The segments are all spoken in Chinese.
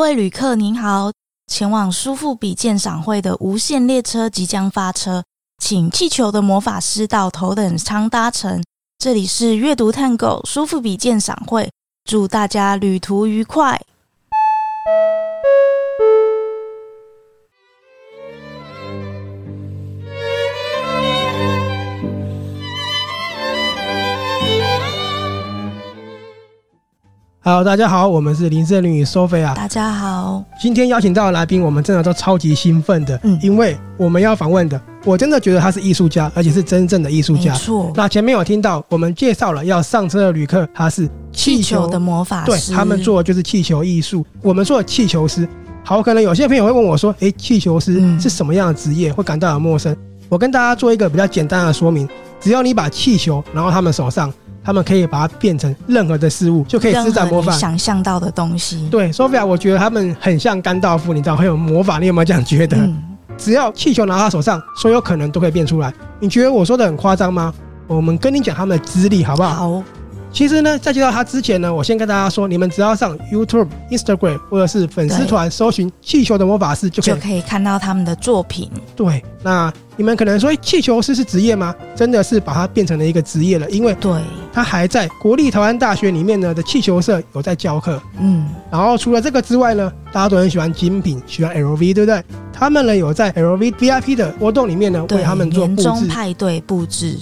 位旅客您好，前往苏富比鉴赏会的无限列车即将发车，请气球的魔法师到头等舱搭乘。这里是阅读探狗苏富比鉴赏会，祝大家旅途愉快。好，大家好，我们是林胜林与 Sophia。大家好，今天邀请到的来宾，我们真的都超级兴奋的，嗯，因为我们要访问的，我真的觉得他是艺术家，而且是真正的艺术家。没错。那前面有听到我们介绍了要上车的旅客，他是气球，气球的魔法师，对，他们做的就是气球艺术。我们说的气球师，好，可能有些朋友会问我说，诶，气球师是什么样的职业？会感到很陌生。我跟大家做一个比较简单的说明，只要你把气球拿到他们手上。他们可以把它变成任何的事物，就可以施展魔法。想象到的东西。对，Sophia，我觉得他们很像甘道夫，你知道很有魔法，你有没有这样觉得？嗯、只要气球拿到他手上，所有可能都可以变出来。你觉得我说的很夸张吗？我们跟你讲他们的资历好不好？好。其实呢，在介绍他之前呢，我先跟大家说，你们只要上 YouTube、Instagram 或者是粉丝团搜寻“气球的魔法师”，就可以就可以看到他们的作品。对，那你们可能说，气球师是职业吗？真的是把它变成了一个职业了，因为对，他还在国立台湾大学里面呢的气球社有在教课。嗯，然后除了这个之外呢，大家都很喜欢精品，喜欢 LV，对不对？他们呢有在 LV VIP 的活动里面呢为他们做布置，派对布置。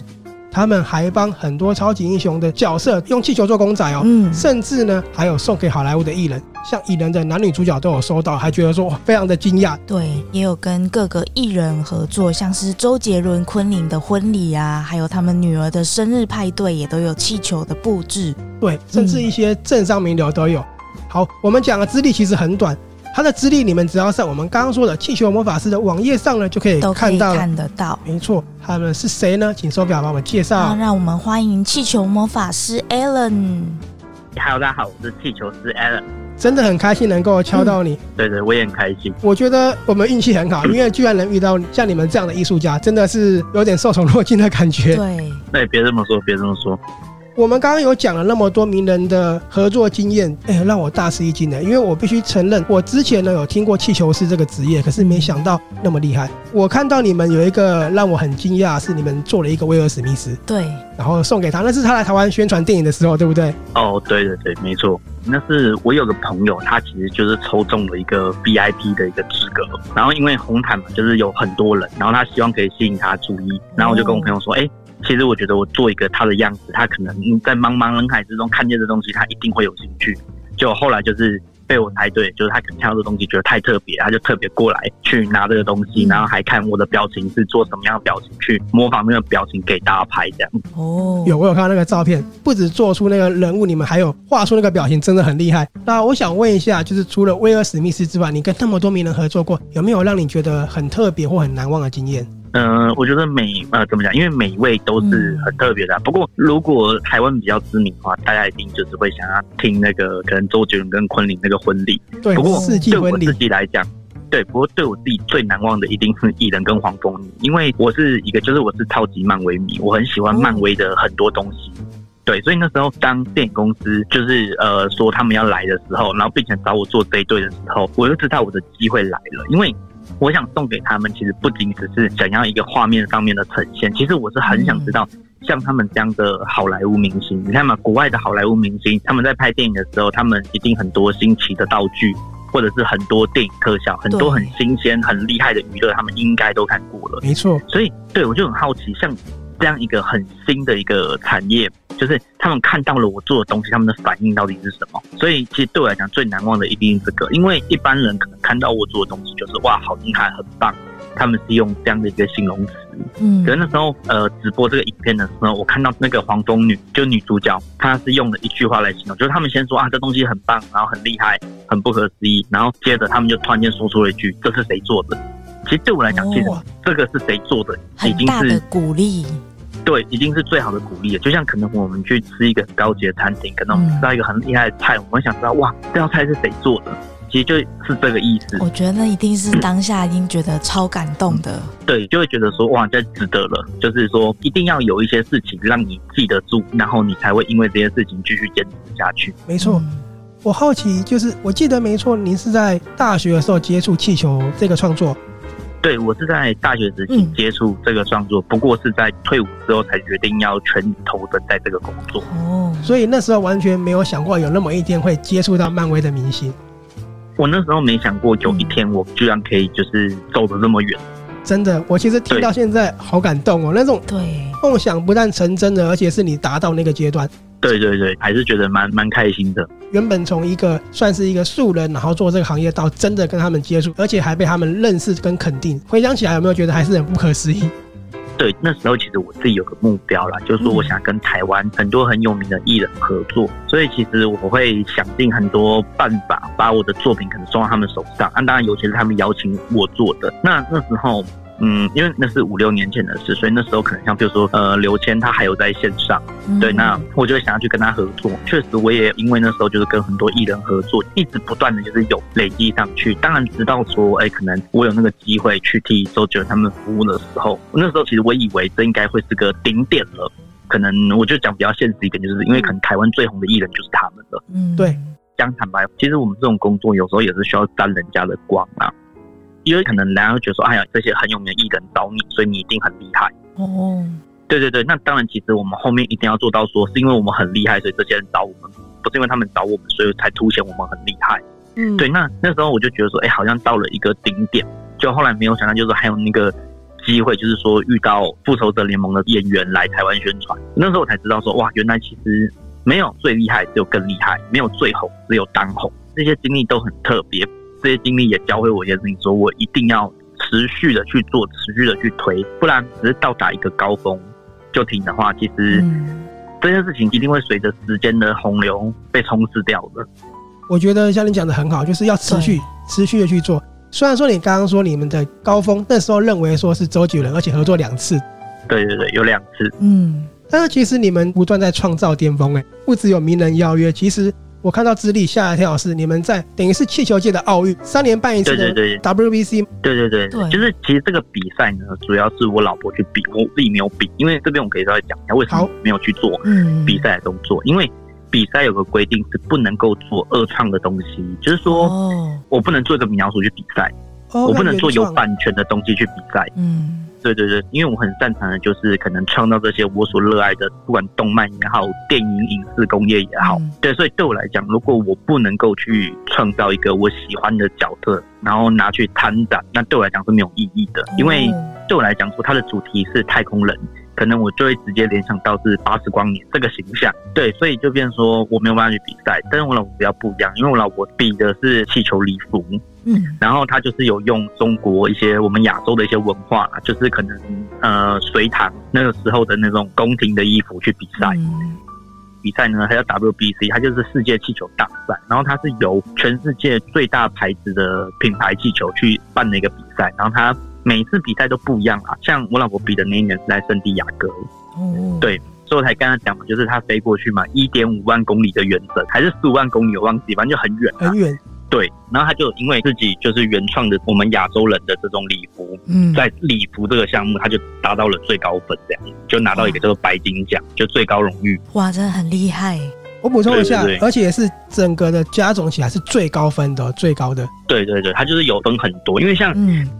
他们还帮很多超级英雄的角色用气球做公仔哦，嗯，甚至呢还有送给好莱坞的艺人，像蚁人的男女主角都有收到，还觉得说非常的惊讶。对，也有跟各个艺人合作，像是周杰伦、昆凌的婚礼啊，还有他们女儿的生日派对，也都有气球的布置。对，甚至一些政商名流都有。好，我们讲的资历其实很短。他的资历，你们只要上我们刚刚说的气球魔法师的网页上呢，就可以看到，看得到。没错，他们是谁呢？请 Sophia 帮我们介绍。让我们欢迎气球魔法师 Alan。Hello，大家好，我是气球师 Alan。真的很开心能够敲到你。嗯、对对，我也很开心。我觉得我们运气很好，因为居然能遇到像你们这样的艺术家，真的是有点受宠若惊的感觉。对，那也别这么说，别这么说。我们刚刚有讲了那么多名人的合作经验，哎，让我大吃一惊呢。因为我必须承认，我之前呢有听过气球师这个职业，可是没想到那么厉害。我看到你们有一个让我很惊讶，是你们做了一个威尔史密斯，对，然后送给他，那是他来台湾宣传电影的时候，对不对？哦，对对对，没错。那是我有个朋友，他其实就是抽中了一个 VIP 的一个资格，然后因为红毯嘛，就是有很多人，然后他希望可以吸引他注意，然后我就跟我朋友说，哎。其实我觉得我做一个他的样子，他可能在茫茫人海之中看见的东西，他一定会有兴趣。就后来就是被我猜对，就是他可能看到这东西觉得太特别，他就特别过来去拿这个东西，然后还看我的表情是做什么样的表情，去模仿那个表情给大家拍这样。哦，有我有看到那个照片，不止做出那个人物，你们还有画出那个表情，真的很厉害。那我想问一下，就是除了威尔史密斯之外，你跟那么多名人合作过，有没有让你觉得很特别或很难忘的经验？嗯、呃，我觉得每呃怎么讲，因为每一位都是很特别的、啊。不过如果台湾比较知名的话，大家一定就是会想要听那个可能周杰伦跟昆凌那个婚礼。对，不过对我自己来讲，嗯、对，不过对我自己最难忘的一定是蚁人跟黄蜂女，因为我是一个就是我是超级漫威迷，我很喜欢漫威的很多东西。哦、对，所以那时候当电影公司就是呃说他们要来的时候，然后并且找我做这一对的时候，我就知道我的机会来了，因为。我想送给他们，其实不仅只是想要一个画面上面的呈现，其实我是很想知道，像他们这样的好莱坞明星，你看嘛，国外的好莱坞明星，他们在拍电影的时候，他们一定很多新奇的道具，或者是很多电影特效，很多很新鲜、很厉害的娱乐，他们应该都看过了。没错，所以对我就很好奇，像这样一个很新的一个产业。就是他们看到了我做的东西，他们的反应到底是什么？所以其实对我来讲最难忘的一定是这个，因为一般人可能看到我做的东西就是哇，好厉害，很棒，他们是用这样的一个形容词。嗯，可是那时候呃直播这个影片的时候，我看到那个黄蜂女，就女主角，她是用了一句话来形容，就是他们先说啊这东西很棒，然后很厉害，很不可思议，然后接着他们就突然间说出了一句这是谁做的？其实对我来讲，其实这个是谁做的，已经是鼓励。对，一定是最好的鼓励了。就像可能我们去吃一个很高级的餐厅，可能我们吃到一个很厉害的菜，我们想知道哇，这道菜是谁做的？其实就是这个意思。我觉得那一定是当下已经觉得超感动的。对，就会觉得说哇，这值得了。就是说，一定要有一些事情让你记得住，然后你才会因为这些事情继续坚持下去。没错。我好奇，就是我记得没错，您是在大学的时候接触气球这个创作。对，我是在大学时期接触这个创作，嗯、不过是在退伍之后才决定要全投身在这个工作。哦，所以那时候完全没有想过有那么一天会接触到漫威的明星。我那时候没想过有一天我居然可以就是走得这么远。真的，我其实听到现在好感动哦，那种对梦想不但成真的，而且是你达到那个阶段。对对对，还是觉得蛮蛮开心的。原本从一个算是一个素人，然后做这个行业，到真的跟他们接触，而且还被他们认识跟肯定。回想起来，有没有觉得还是很不可思议？对，那时候其实我自己有个目标啦，就是说我想跟台湾很多很有名的艺人合作，嗯、所以其实我会想尽很多办法，把我的作品可能送到他们手上。那当然，尤其是他们邀请我做的，那那时候。嗯，因为那是五六年前的事，所以那时候可能像比如说，呃，刘谦他还有在线上，嗯、对，那我就会想要去跟他合作。确实，我也因为那时候就是跟很多艺人合作，一直不断的就是有累积上去。当然，直到说，哎，可能我有那个机会去替周杰伦他们服务的时候，那时候其实我以为这应该会是个顶点了。可能我就讲比较现实一点，就是因为可能台湾最红的艺人就是他们了。嗯，对。讲坦白，其实我们这种工作有时候也是需要沾人家的光啊。因为可能人家会觉得说，哎呀，这些很有名的艺人找你，所以你一定很厉害。哦，对对对，那当然，其实我们后面一定要做到说，是因为我们很厉害，所以这些人找我们，不是因为他们找我们，所以才凸显我们很厉害。嗯，对。那那时候我就觉得说，哎，好像到了一个顶点，就后来没有想到，就是还有那个机会，就是说遇到复仇者联盟的演员来台湾宣传。那时候我才知道说，哇，原来其实没有最厉害，只有更厉害；没有最红，只有当红。这些经历都很特别。这些经历也教会我一件事情，说我一定要持续的去做，持续的去推，不然只是到达一个高峰就停的话，其实这件事情一定会随着时间的洪流被冲蚀掉的。我觉得像你讲的很好，就是要持续、持续的去做。虽然说你刚刚说你们的高峰那时候认为说是周杰伦，而且合作两次，对对对，有两次，嗯，但是其实你们不断在创造巅峰，哎，不只有名人邀约，其实。我看到资历吓一跳，是你们在等于是气球界的奥运，三年办一次的 WBC。对对。对，对，就是其实这个比赛呢，主要是我老婆去比，我自己没有比，因为这边我可以稍微讲一下为什么没有去做比赛的动作，因为比赛有个规定是不能够做二创的东西，就是说我不能做一个米老鼠去比赛，我不能做有版权的东西去比赛。嗯。对对对，因为我很擅长的就是可能创造这些我所热爱的，不管动漫也好，电影影视工业也好，嗯、对，所以对我来讲，如果我不能够去创造一个我喜欢的角色，然后拿去参展，那对我来讲是没有意义的，因为对我来讲说它的主题是太空人。可能我就会直接联想到是巴斯光年这个形象，对，所以就变成说我没有办法去比赛。但是我老婆比较不一样，因为我老婆比的是气球礼服，嗯，然后她就是有用中国一些我们亚洲的一些文化，就是可能呃隋唐那个时候的那种宫廷的衣服去比赛。嗯、比赛呢，它叫 WBC，它就是世界气球大赛，然后它是由全世界最大牌子的品牌气球去办的一个比赛，然后它。每次比赛都不一样啊，像我老婆比的那一年是在圣地亚哥，哦，对，所以我才跟他讲嘛，就是他飞过去嘛，一点五万公里的远征，还是十五万公里，我忘记，反正就很远，很远。对，然后他就因为自己就是原创的我们亚洲人的这种礼服，嗯，在礼服这个项目，他就达到了最高分，这样就拿到一个叫做白金奖，就最高荣誉。哇，真的很厉害。我补充一下，而且是整个的加总起来是最高分的，最高的。对对对，它就是有分很多，因为像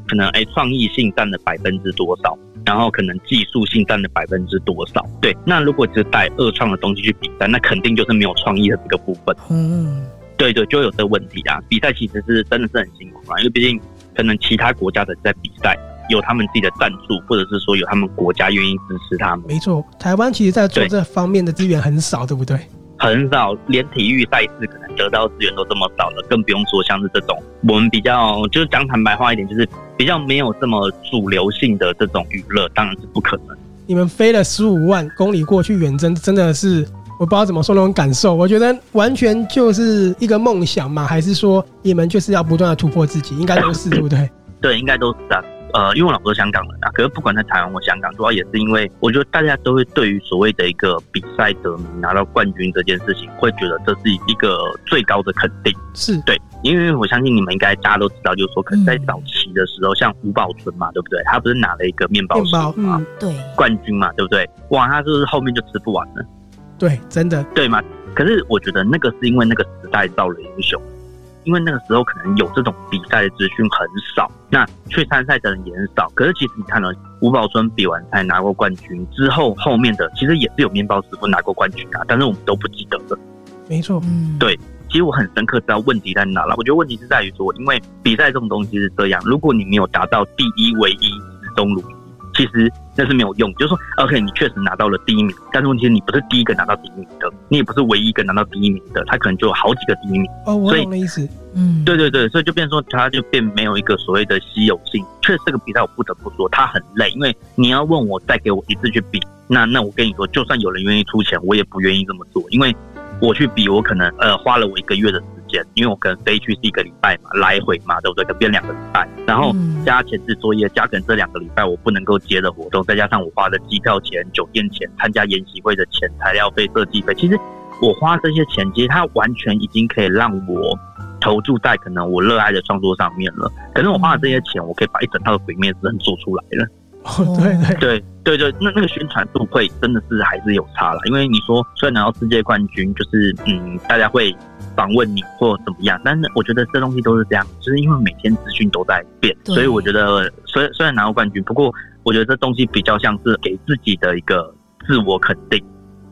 可能哎创意性占了百分之多少，然后可能技术性占了百分之多少。对，那如果只带二创的东西去比赛，那肯定就是没有创意的这个部分。嗯，对对，就有这个问题啊。比赛其实是真的是很辛苦啊，因为毕竟可能其他国家的在比赛有他们自己的赞助，或者是说有他们国家愿意支持他们。没错，台湾其实在做这方面的资源很少，对，对不对？很少，连体育赛事可能得到资源都这么少了，更不用说像是这种我们比较就是讲坦白话一点，就是比较没有这么主流性的这种娱乐，当然是不可能。你们飞了十五万公里过去远征，真的是我不知道怎么说那种感受。我觉得完全就是一个梦想嘛，还是说你们就是要不断的突破自己？应该都是对不对？对，应该都是啊。呃，因为我老婆是香港人啊，可是不管在台湾或香港，主要也是因为我觉得大家都会对于所谓的一个比赛得名拿到冠军这件事情，会觉得这是一个最高的肯定。是对，因为我相信你们应该大家都知道，就是说可能在早期的时候，嗯、像吴宝春嘛，对不对？他不是拿了一个面包师嘛，嗯，对，冠军嘛，对不对？哇，他是不是后面就吃不完了？对，真的对吗？可是我觉得那个是因为那个时代造了英雄。因为那个时候可能有这种比赛的资讯很少，那去参赛的人也很少。可是其实你看了吴宝春比完赛拿过冠军之后，后面的其实也是有面包师傅拿过冠军啊，但是我们都不记得了。没错，嗯，对，其实我很深刻知道问题在哪了。我觉得问题是在于说，因为比赛这种东西是这样，如果你没有达到第一、唯一、始终如一。其实那是没有用，就是说，OK，你确实拿到了第一名，但是问题是你不是第一个拿到第一名的，你也不是唯一一个拿到第一名的，他可能就有好几个第一名。哦，我懂的意思。嗯，对对对，所以就变成说，他就变没有一个所谓的稀有性。确实这个比赛我不得不说，他很累，因为你要问我再给我一次去比，那那我跟你说，就算有人愿意出钱，我也不愿意这么做，因为我去比，我可能呃花了我一个月的时间。因为我可能飞去是一个礼拜嘛，来回嘛，对不对？可能变两个礼拜，然后加前置作业，加可能这两个礼拜我不能够接的活动，再加上我花的机票钱、酒店钱、参加研习会的钱、材料费、设计费，其实我花这些钱，其实它完全已经可以让我投注在可能我热爱的创作上面了。可能我花了这些钱，我可以把一整套的鬼灭之刃做出来了。哦，对对。对对对，那那个宣传度会真的是还是有差了，因为你说虽然拿到世界冠军，就是嗯，大家会。访问你或怎么样，但是我觉得这东西都是这样，就是因为每天资讯都在变，所以我觉得虽然虽然拿到冠军，不过我觉得这东西比较像是给自己的一个自我肯定，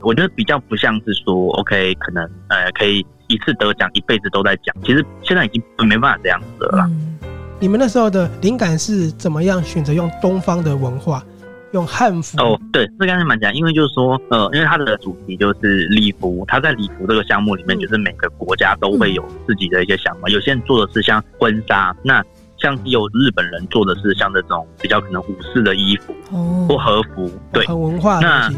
我觉得比较不像是说 OK 可能呃可以一次得奖一辈子都在讲，其实现在已经没办法这样子了。嗯，你们那时候的灵感是怎么样选择用东方的文化？用汉服哦，对，这刚才蛮讲，因为就是说，呃，因为它的主题就是礼服，它在礼服这个项目里面，就是每个国家都会有自己的一些想法。嗯、有些人做的是像婚纱，那像有日本人做的是像这种比较可能武士的衣服哦，或和服，对，很文化。那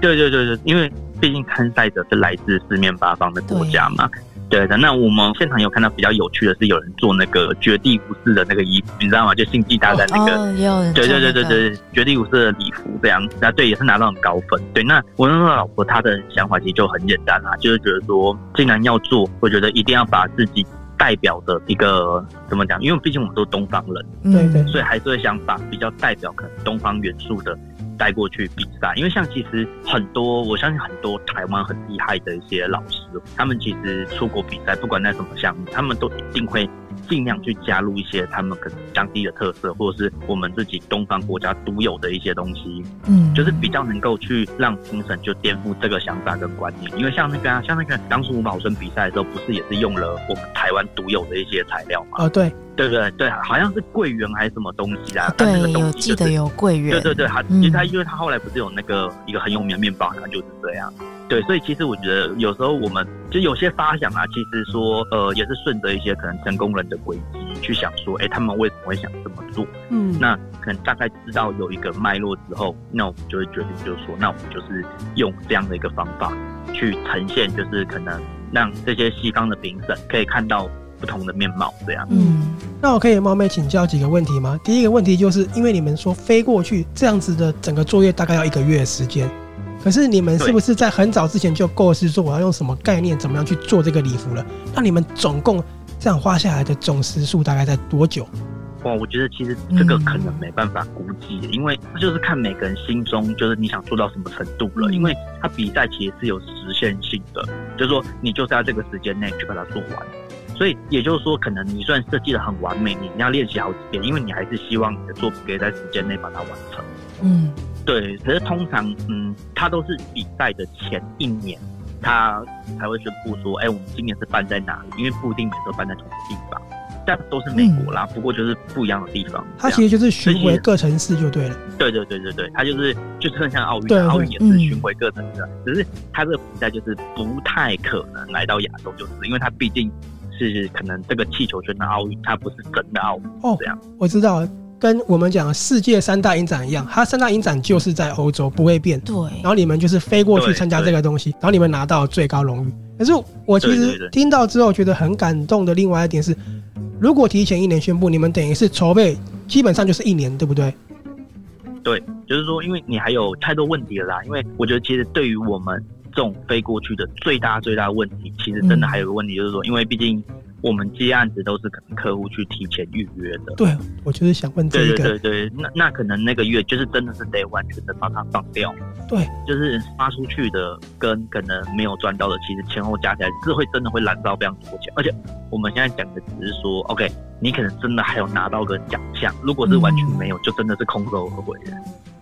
对对对对，因为毕竟参赛者是来自四面八方的国家嘛。对的，那我们现场有看到比较有趣的是，有人做那个绝地武士的那个衣服，你知道吗？就星际大战那个，哦，有人对对对对对，绝地武士的礼服这样子，那对也是拿到很高分。对，那我那个老婆她的想法其实就很简单啦，就是觉得说，既然要做，我觉得一定要把自己代表的一个怎么讲？因为毕竟我们都是东方人，对对，所以还是会想把比较代表可能东方元素的。带过去比赛，因为像其实很多，我相信很多台湾很厉害的一些老师，他们其实出国比赛，不管在什么项目，他们都一定会尽量去加入一些他们可能当地的特色，或者是我们自己东方国家独有的一些东西，嗯，就是比较能够去让评审就颠覆这个想法跟观念。因为像那个啊，像那个当初吴宝春比赛的时候，不是也是用了我们台湾独有的一些材料吗？哦，对。对对对，好像是桂圆还是什么东西啊？对，有记得有桂圆。对对对，他其实他因为他后来不是有那个一个很有名的面包，他就是这样。对，所以其实我觉得有时候我们就有些发想啊，其实说呃也是顺着一些可能成功人的轨迹去想说，哎，他们为什么会想这么做？嗯，那可能大概知道有一个脉络之后，那我们就会决定就是说，那我们就是用这样的一个方法去呈现，就是可能让这些西方的评审可以看到。不同的面貌，这样。嗯，那我可以冒昧请教几个问题吗？第一个问题就是，因为你们说飞过去这样子的整个作业大概要一个月的时间，可是你们是不是在很早之前就构思说我要用什么概念，怎么样去做这个礼服了？那你们总共这样花下来的总时数大概在多久？哇，我觉得其实这个可能没办法估计，因为这就是看每个人心中就是你想做到什么程度了。因为他比赛其实是有实现性的，就是说你就是在这个时间内去把它做完。所以也就是说，可能你虽然设计的很完美，你要练习好几遍，因为你还是希望你的作品可以在时间内把它完成。嗯，对。可是通常，嗯，他都是比赛的前一年，他才会宣布说，哎、欸，我们今年是办在哪里？因为不一定每次都办在同一个地方，但都是美国啦，嗯、不过就是不一样的地方。他其实就是巡回各城市就对了。对对对对对，他就是就是很像奥运，奥运也是巡回各城市，嗯、只是他这个比赛就是不太可能来到亚洲，就是因为他毕竟。是可能这个气球圈的奥运，它不是真的奥运哦。这样我知道，跟我们讲世界三大影展一样，它三大影展就是在欧洲，不会变。对。然后你们就是飞过去参加这个东西，然后你们拿到最高荣誉。可是我其实听到之后觉得很感动的另外一点是，如果提前一年宣布，你们等于是筹备基本上就是一年，对不对？对，就是说，因为你还有太多问题了啦。因为我觉得其实对于我们。这种飞过去的最大最大的问题，其实真的还有个问题，就是说，因为毕竟我们接案子都是可能客户去提前预约的。对，我就是想问这个。对对对对，那那可能那个月就是真的是得完全的把它放掉。对，就是发出去的跟可能没有赚到的，其实前后加起来是会真的会燃烧非常多钱。而且我们现在讲的只是说，OK，你可能真的还有拿到个奖项，如果是完全没有，嗯、就真的是空手而回。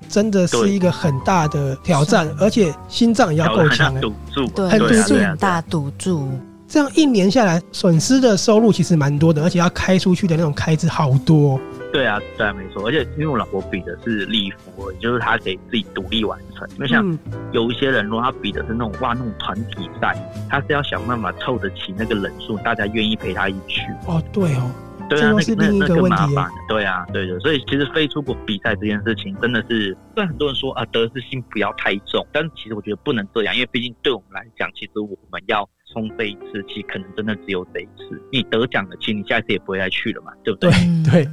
真的是一个很大的挑战，而且心脏也要够强，赌注，对，很赌注，很大赌注。这样一年下来，损失的收入其实蛮多的，而且要开出去的那种开支好多。对啊，对啊，没错。而且因为我老婆比的是立服，就是她可以自己独立完成。因为像有一些人，如果他比的是那种哇那种团体赛，他是要想办法凑得起那个人数，大家愿意陪他一起去。哦，对哦。对啊，那那那个麻烦。对啊，对的。所以其实飞出国比赛这件事情真的是，虽然很多人说啊得失心不要太重，但其实我觉得不能这样，因为毕竟对我们来讲，其实我们要冲这一次，其实可能真的只有这一次。你得奖了，其实你下一次也不会再去了嘛，对不对？对对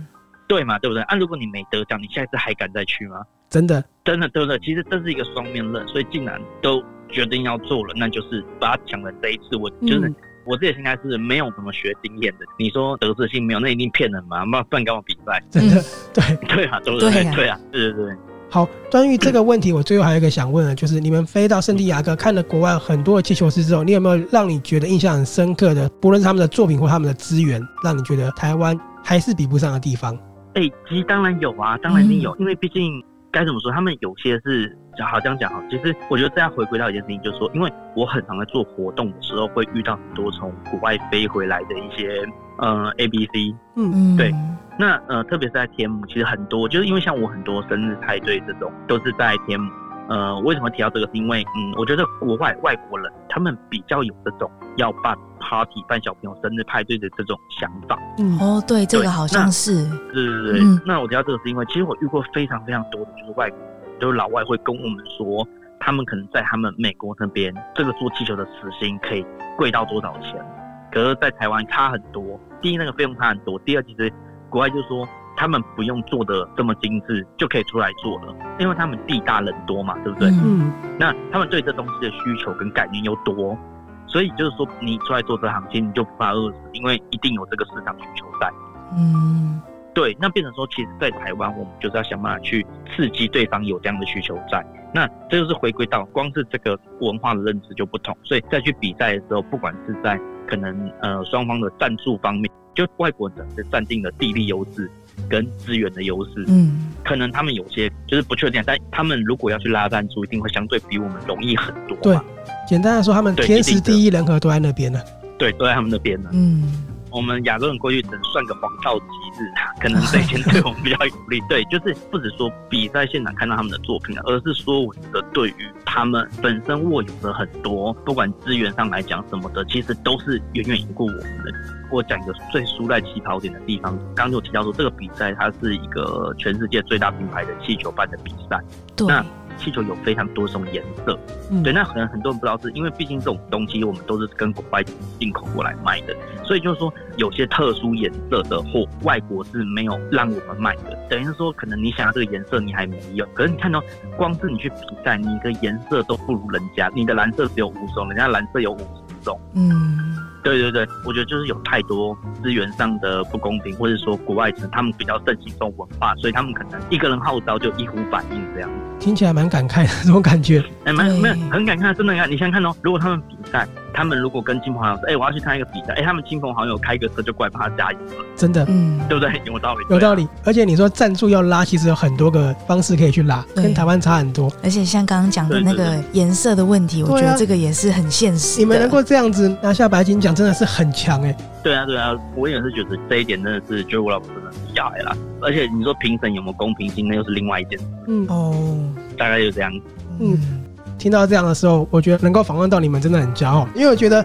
对嘛，对不对？啊，如果你没得奖，你下一次还敢再去吗？真的真的对不对？其实这是一个双面刃，所以既然都决定要做了，那就是把它抢了这一次，我就是。嗯我自己应该是没有什么学经验的。你说得失心没有，那一定骗人嘛？那不然跟我比赛，真的 对对啊，对不对？对啊，对对对。好，关于这个问题，我最后还有一个想问的，就是你们飞到圣地亚哥看了国外很多的气球师之后，你有没有让你觉得印象很深刻的？不论是他们的作品或他们的资源，让你觉得台湾还是比不上的地方？哎、欸，其实当然有啊，当然一定有，嗯、因为毕竟该怎么说，他们有些是。好，这样讲好。其实我觉得这样回归到一件事情，就是说，因为我很常在做活动的时候，会遇到很多从国外飞回来的一些呃 A B C，嗯嗯，对。那呃，特别是在天母，其实很多就是因为像我很多生日派对这种都是在天母。呃，为什么提到这个？是因为嗯，我觉得国外外国人他们比较有这种要办 party、办小朋友生日派对的这种想法。嗯哦，对，这个好像是。对对对。嗯、那我提到这个是因为，其实我遇过非常非常多的就是外国。就是老外会跟我们说，他们可能在他们美国那边，这个做气球的时薪可以贵到多少钱？可是，在台湾差很多。第一，那个费用差很多；第二，其实国外就是说，他们不用做的这么精致，就可以出来做了，因为他们地大人多嘛，对不对？嗯。那他们对这东西的需求跟概念又多，所以就是说，你出来做这行情，你就不怕饿死，因为一定有这个市场需求在。嗯。对，那变成说，其实，在台湾，我们就是要想办法去刺激对方有这样的需求在。那这就是回归到，光是这个文化的认知就不同，所以再去比赛的时候，不管是在可能呃双方的战术方面，就外国人是占定了地利优势跟资源的优势，嗯，可能他们有些就是不确定，但他们如果要去拉赞助，一定会相对比我们容易很多。对，简单来说，他们天时地利人和都在那边呢。对，都在他们那边呢。嗯。我们亚洲人过去只能算个黄道吉日，可能这一天对我们比较有利。对，就是不止说比赛现场看到他们的作品，而是说我觉得对于他们本身握有的很多，不管资源上来讲什么的，其实都是远远赢过我们的。我讲一个最输在起跑点的地方，刚刚就提到说这个比赛它是一个全世界最大品牌的气球办的比赛。对。那气球有非常多种颜色，嗯、对，那可能很多人不知道，是因为毕竟这种东西我们都是跟国外进口过来卖的，所以就是说有些特殊颜色的货，外国是没有让我们卖的。等于是说，可能你想要这个颜色你还没有，可是你看到光是你去比赛，你的颜色都不如人家，你的蓝色只有五种，人家蓝色有五十种。嗯。对对对，我觉得就是有太多资源上的不公平，或者说国外人他们比较盛行这种文化，所以他们可能一个人号召就一呼百应这样。听起来蛮感慨的，这种感觉。哎，蛮没有很感慨，真的呀！你想想看哦，如果他们比赛，他们如果跟亲朋好友说，哎，我要去看一个比赛，哎，他们亲朋好友开个车就过来帮他加油了，真的，嗯，对不对？有道理，有道理。而且你说赞助要拉，其实有很多个方式可以去拉，跟台湾差很多。而且像刚刚讲的那个颜色的问题，我觉得这个也是很现实。你们能够这样子拿下白金奖，真的是很强哎。对啊，对啊，我也是觉得这一点真的是，觉得我老婆真的很厉害啦。而且你说评审有没有公平性，那又是另外一件事。嗯哦，大概就这样子。嗯，听到这样的时候，我觉得能够访问到你们真的很骄傲，因为我觉得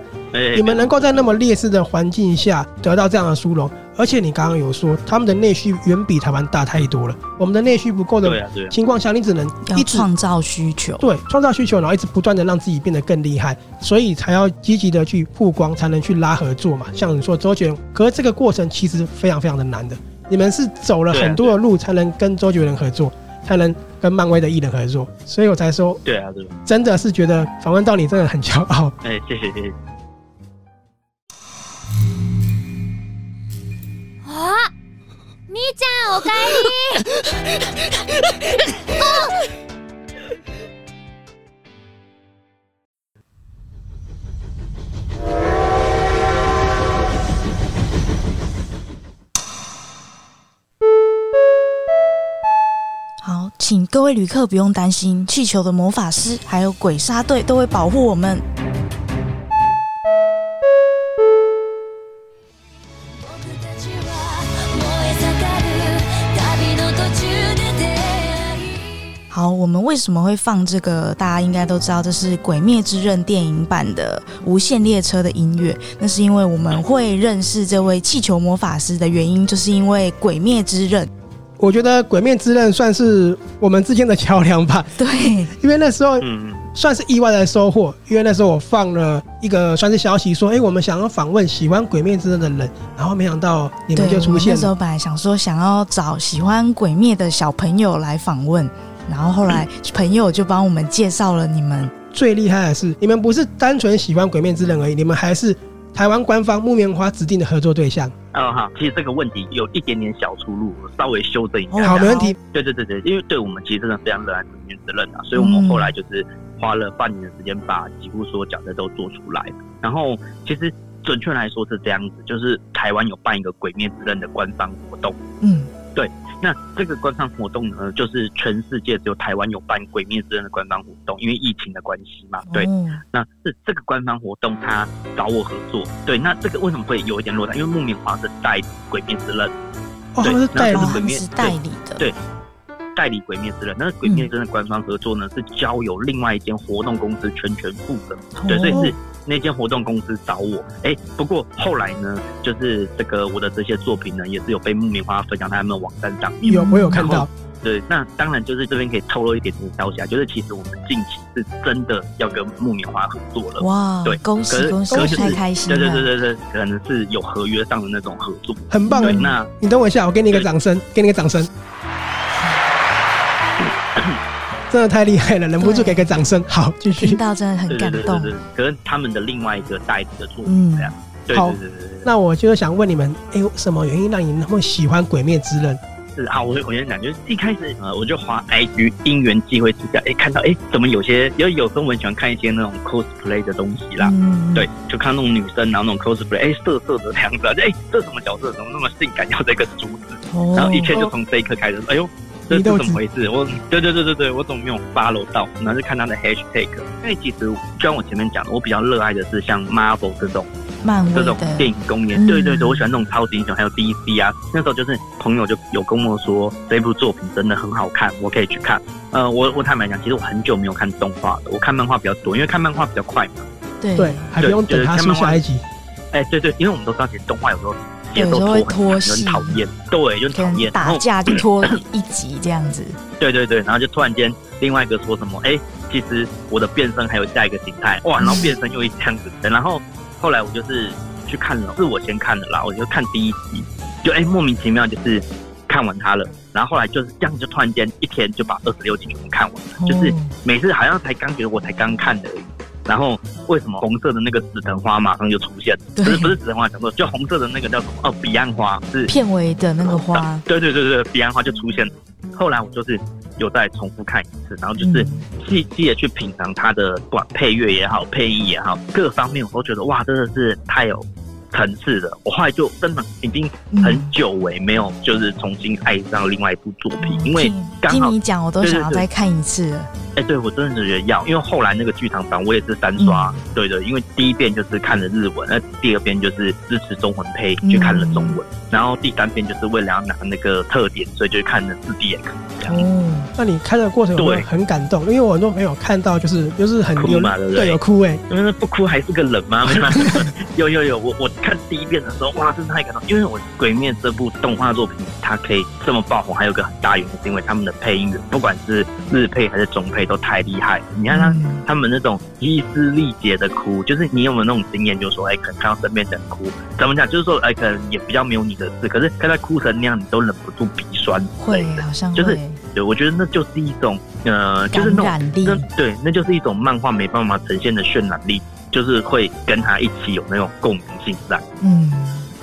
你们能够在那么劣势的环境下得到这样的殊荣。而且你刚刚有说，他们的内需远比台湾大太多了。我们的内需不够的情况下，你只能一直创造需求，对，创造需求，然后一直不断的让自己变得更厉害，所以才要积极的去曝光，才能去拉合作嘛。像你说周杰伦，可是这个过程其实非常非常的难的。你们是走了很多的路，才能跟周杰伦合作，才能跟漫威的艺人合作，所以我才说，对啊，对，真的是觉得访问到你真的很骄傲。哎，谢谢谢谢。啊，咪酱，我爱你。请各位旅客不用担心，气球的魔法师还有鬼杀队都会保护我们。好，我们为什么会放这个？大家应该都知道，这是《鬼灭之刃》电影版的无限列车的音乐。那是因为我们会认识这位气球魔法师的原因，就是因为《鬼灭之刃》。我觉得《鬼面之刃》算是我们之间的桥梁吧。对，因为那时候算是意外的收获。因为那时候我放了一个算是消息，说：“哎，我们想要访问喜欢《鬼面之刃》的人。”然后没想到你们就出现了。那时候本来想说想要找喜欢《鬼灭》的小朋友来访问，然后后来朋友就帮我们介绍了你们。最厉害的是，你们不是单纯喜欢《鬼面之刃》而已，你们还是台湾官方木棉花指定的合作对象。哦哈，其实这个问题有一点点小出入，稍微修正一下。好，没问题。对对对对，因为对我们其实真的非常热爱鬼灭之刃啊，所以我们后来就是花了半年的时间，把几乎所有角色都做出来。然后其实准确来说是这样子，就是台湾有办一个鬼灭之刃的官方活动。嗯，对。那这个官方活动呢，就是全世界只有台湾有办《鬼灭之刃》的官方活动，因为疫情的关系嘛。对，那是这个官方活动，他找我合作。对，那这个为什么会有一点落差？因为木棉花是代《鬼灭之刃》，哦，是代理，是代理的，对，代理《鬼灭之刃》。那《鬼灭之刃》的官方合作呢，是交由另外一间活动公司全权负责。对，所以是。那间活动公司找我，哎、欸，不过后来呢，就是这个我的这些作品呢，也是有被木棉花分享在他们网站上面。有，我有看到。对，那当然就是这边可以透露一点点消息啊，就是其实我们近期是真的要跟木棉花合作了。哇，对，恭喜恭喜，恭喜，太开心了。对对对对对，可能是有合约上的那种合作，很棒。对，那你等我一下，我给你一个掌声，给你一个掌声。真的太厉害了，忍不住给个掌声。好，继续。听到真的很感动。可是他们的另外一个代理的作品这样。嗯，好。那我就是想问你们，哎，什么原因让你那么喜欢《鬼灭之刃》？是啊，我我先讲，就是一开始呃，我就滑 IG，因缘际会之下，哎，看到哎，怎么有些，因为有时候我很喜欢看一些那种 cosplay 的东西啦。嗯。对，就看那种女生，然后那种 cosplay，哎，色色的那样子，哎，这什么角色，怎么那么性感，要这个珠子？哦。然后一切就从这一刻开始，哎呦。这是怎么回事？我对对对对对，我怎么没有 follow 到？然后就看他的 hashtag，因为其实就像我前面讲的，我比较热爱的是像 Marvel 这种漫威这种电影公演。对对对，我喜欢那种超级英雄，还有 DC 啊。那时候就是朋友就有跟我说，这部作品真的很好看，我可以去看。呃，我我坦白讲，其实我很久没有看动画了，我看漫画比较多，因为看漫画比较快嘛。对对，还不用等他出下一集。哎，对对，因为我们都知道，其实动画有时候。有时候会拖戏，很讨厌，对，就讨厌。打架就拖一集这样子。对对对，然后就突然间另外一个说什么，哎，其实我的变身还有下一个形态，哇，然后变身又一这样子，然后后来我就是去看了，是我先看的啦，我就看第一集，就哎莫名其妙就是看完它了，然后后来就是这样，就突然间一天就把二十六集全部看完了，就是每次好像才刚觉得我才刚看的而已。然后为什么红色的那个紫藤花马上就出现了？不是不是紫藤花，讲错，就红色的那个叫什么？哦，彼岸花是片尾的那个花。对对对对，彼岸花就出现。后来我就是有再重复看一次，然后就是细细的去品尝它的，不管配乐也好，配音也好，各方面我都觉得哇，真的是太有层次的。我后来就真的已经很久违没有就是重新爱上另外一部作品，因为刚你讲，我都想要再看一次了。哎，欸、对我真的觉得要，因为后来那个剧场版我也是三刷，嗯、对的，因为第一遍就是看了日文，那第二遍就是支持中文配，去看了中文，嗯、然后第三遍就是为了要拿那个特点，所以就看了四 DX 这样。哦，那你看的过程有没有很感动？因为我很多朋友看到就是就是很哭嘛，对不对？对，有哭哎，因为不哭还是个人吗？有有有，我我看第一遍的时候，哇，真的太感动，因为我《鬼灭》这部动画作品它可以这么爆红，还有个很大原因是因为他们的配音员，不管是日配还是中配都太厉害。你看他他们那种声嘶力竭的哭，就是你有没有那种经验？就是说，哎，可能看到身边人哭，怎么讲？就是说，哎，可能也比较没有你的事，可是看他哭成那样，你都忍不住鼻酸。会，好像就是，对，我觉得那就是一种，呃，就是那种，那对，那就是一种漫画没办法呈现的渲染力，就是会跟他一起有那种共鸣性在。嗯，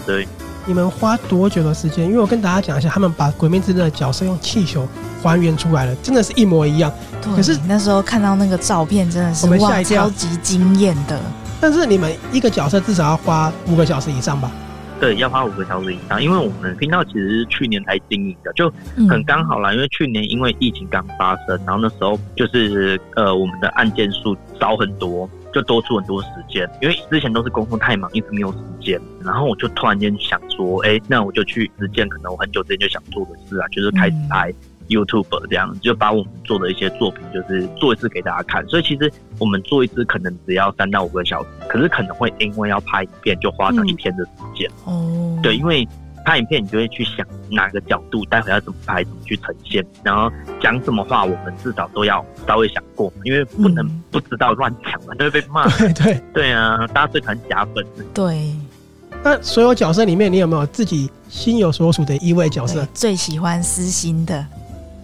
对。你们花多久的时间？因为我跟大家讲一下，他们把《鬼灭之刃》的角色用气球还原出来了，真的是一模一样。对，可是那时候看到那个照片，真的是我们吓一跳，超级惊艳的。但是你们一个角色至少要花五个小时以上吧？对，要花五个小时以上，因为我们频道其实是去年才经营的，就很刚好啦。因为去年因为疫情刚发生，然后那时候就是呃我们的案件数少很多，就多出很多时间。因为之前都是工作太忙，一直没有时间。然后我就突然间想说，哎，那我就去实践可能我很久之前就想做的事啊，就是开始拍。嗯 YouTube 这样就把我们做的一些作品，就是做一次给大家看。所以其实我们做一次可能只要三到五个小时，可是可能会因为要拍一遍，就花上一天的时间。哦，对，因为拍影片你就会去想哪个角度，待会要怎么拍，怎么去呈现，然后讲什么话，我们至少都要稍微想过，因为不能不知道乱讲嘛，就会被骂。对对对啊，大家最讨厌假粉。对。那所有角色里面，你有没有自己心有所属的一位角色？最喜欢私心的？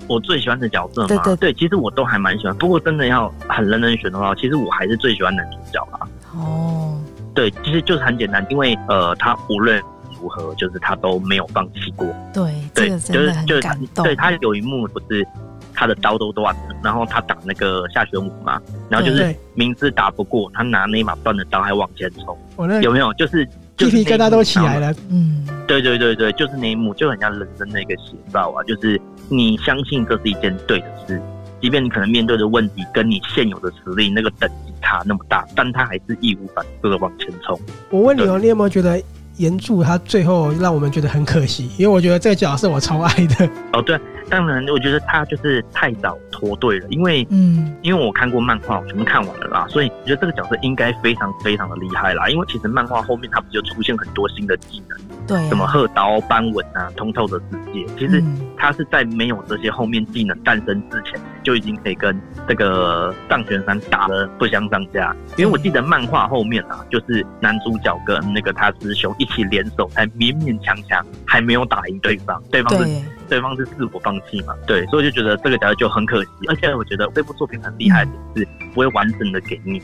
我最喜欢的角色嘛，对对对，其实我都还蛮喜欢。不过真的要很认真选的话，其实我还是最喜欢男主角啦。哦，对，其实就是很简单，因为呃，他无论如何，就是他都没有放弃过。对，对，就是就是他，对他有一幕不是他的刀都断了，然后他打那个下旋舞嘛，然后就是明知打不过，他拿那一把断的刀还往前冲，有没有？就是。鸡皮疙瘩都起来了，嗯，对对对对，就是那一幕，就很像人生的一个写照啊。就是你相信这是一件对的事，即便你可能面对的问题跟你现有的实力那个等级差那么大，但他还是义无反顾的往前冲。我问你哦，你有没有觉得炎柱他最后让我们觉得很可惜？因为我觉得这个角色我超爱的。哦，对。当然，我觉得他就是太早脱队了，因为，嗯，因为我看过漫画，我全部看完了啦，所以我觉得这个角色应该非常非常的厉害啦。因为其实漫画后面他不就出现很多新的技能，对、啊，什么褐刀、斑纹啊、通透的世界，其实他是在没有这些后面技能诞生之前，就已经可以跟这个上玄山打得不相上下。因为我记得漫画后面啊，就是男主角跟那个他师兄一起联手，才勉勉强强还没有打赢对方，对方是。对方是自我放弃嘛？对，所以我就觉得这个角色就很可惜。而且我觉得这部作品很厉害的是不会完整的给你，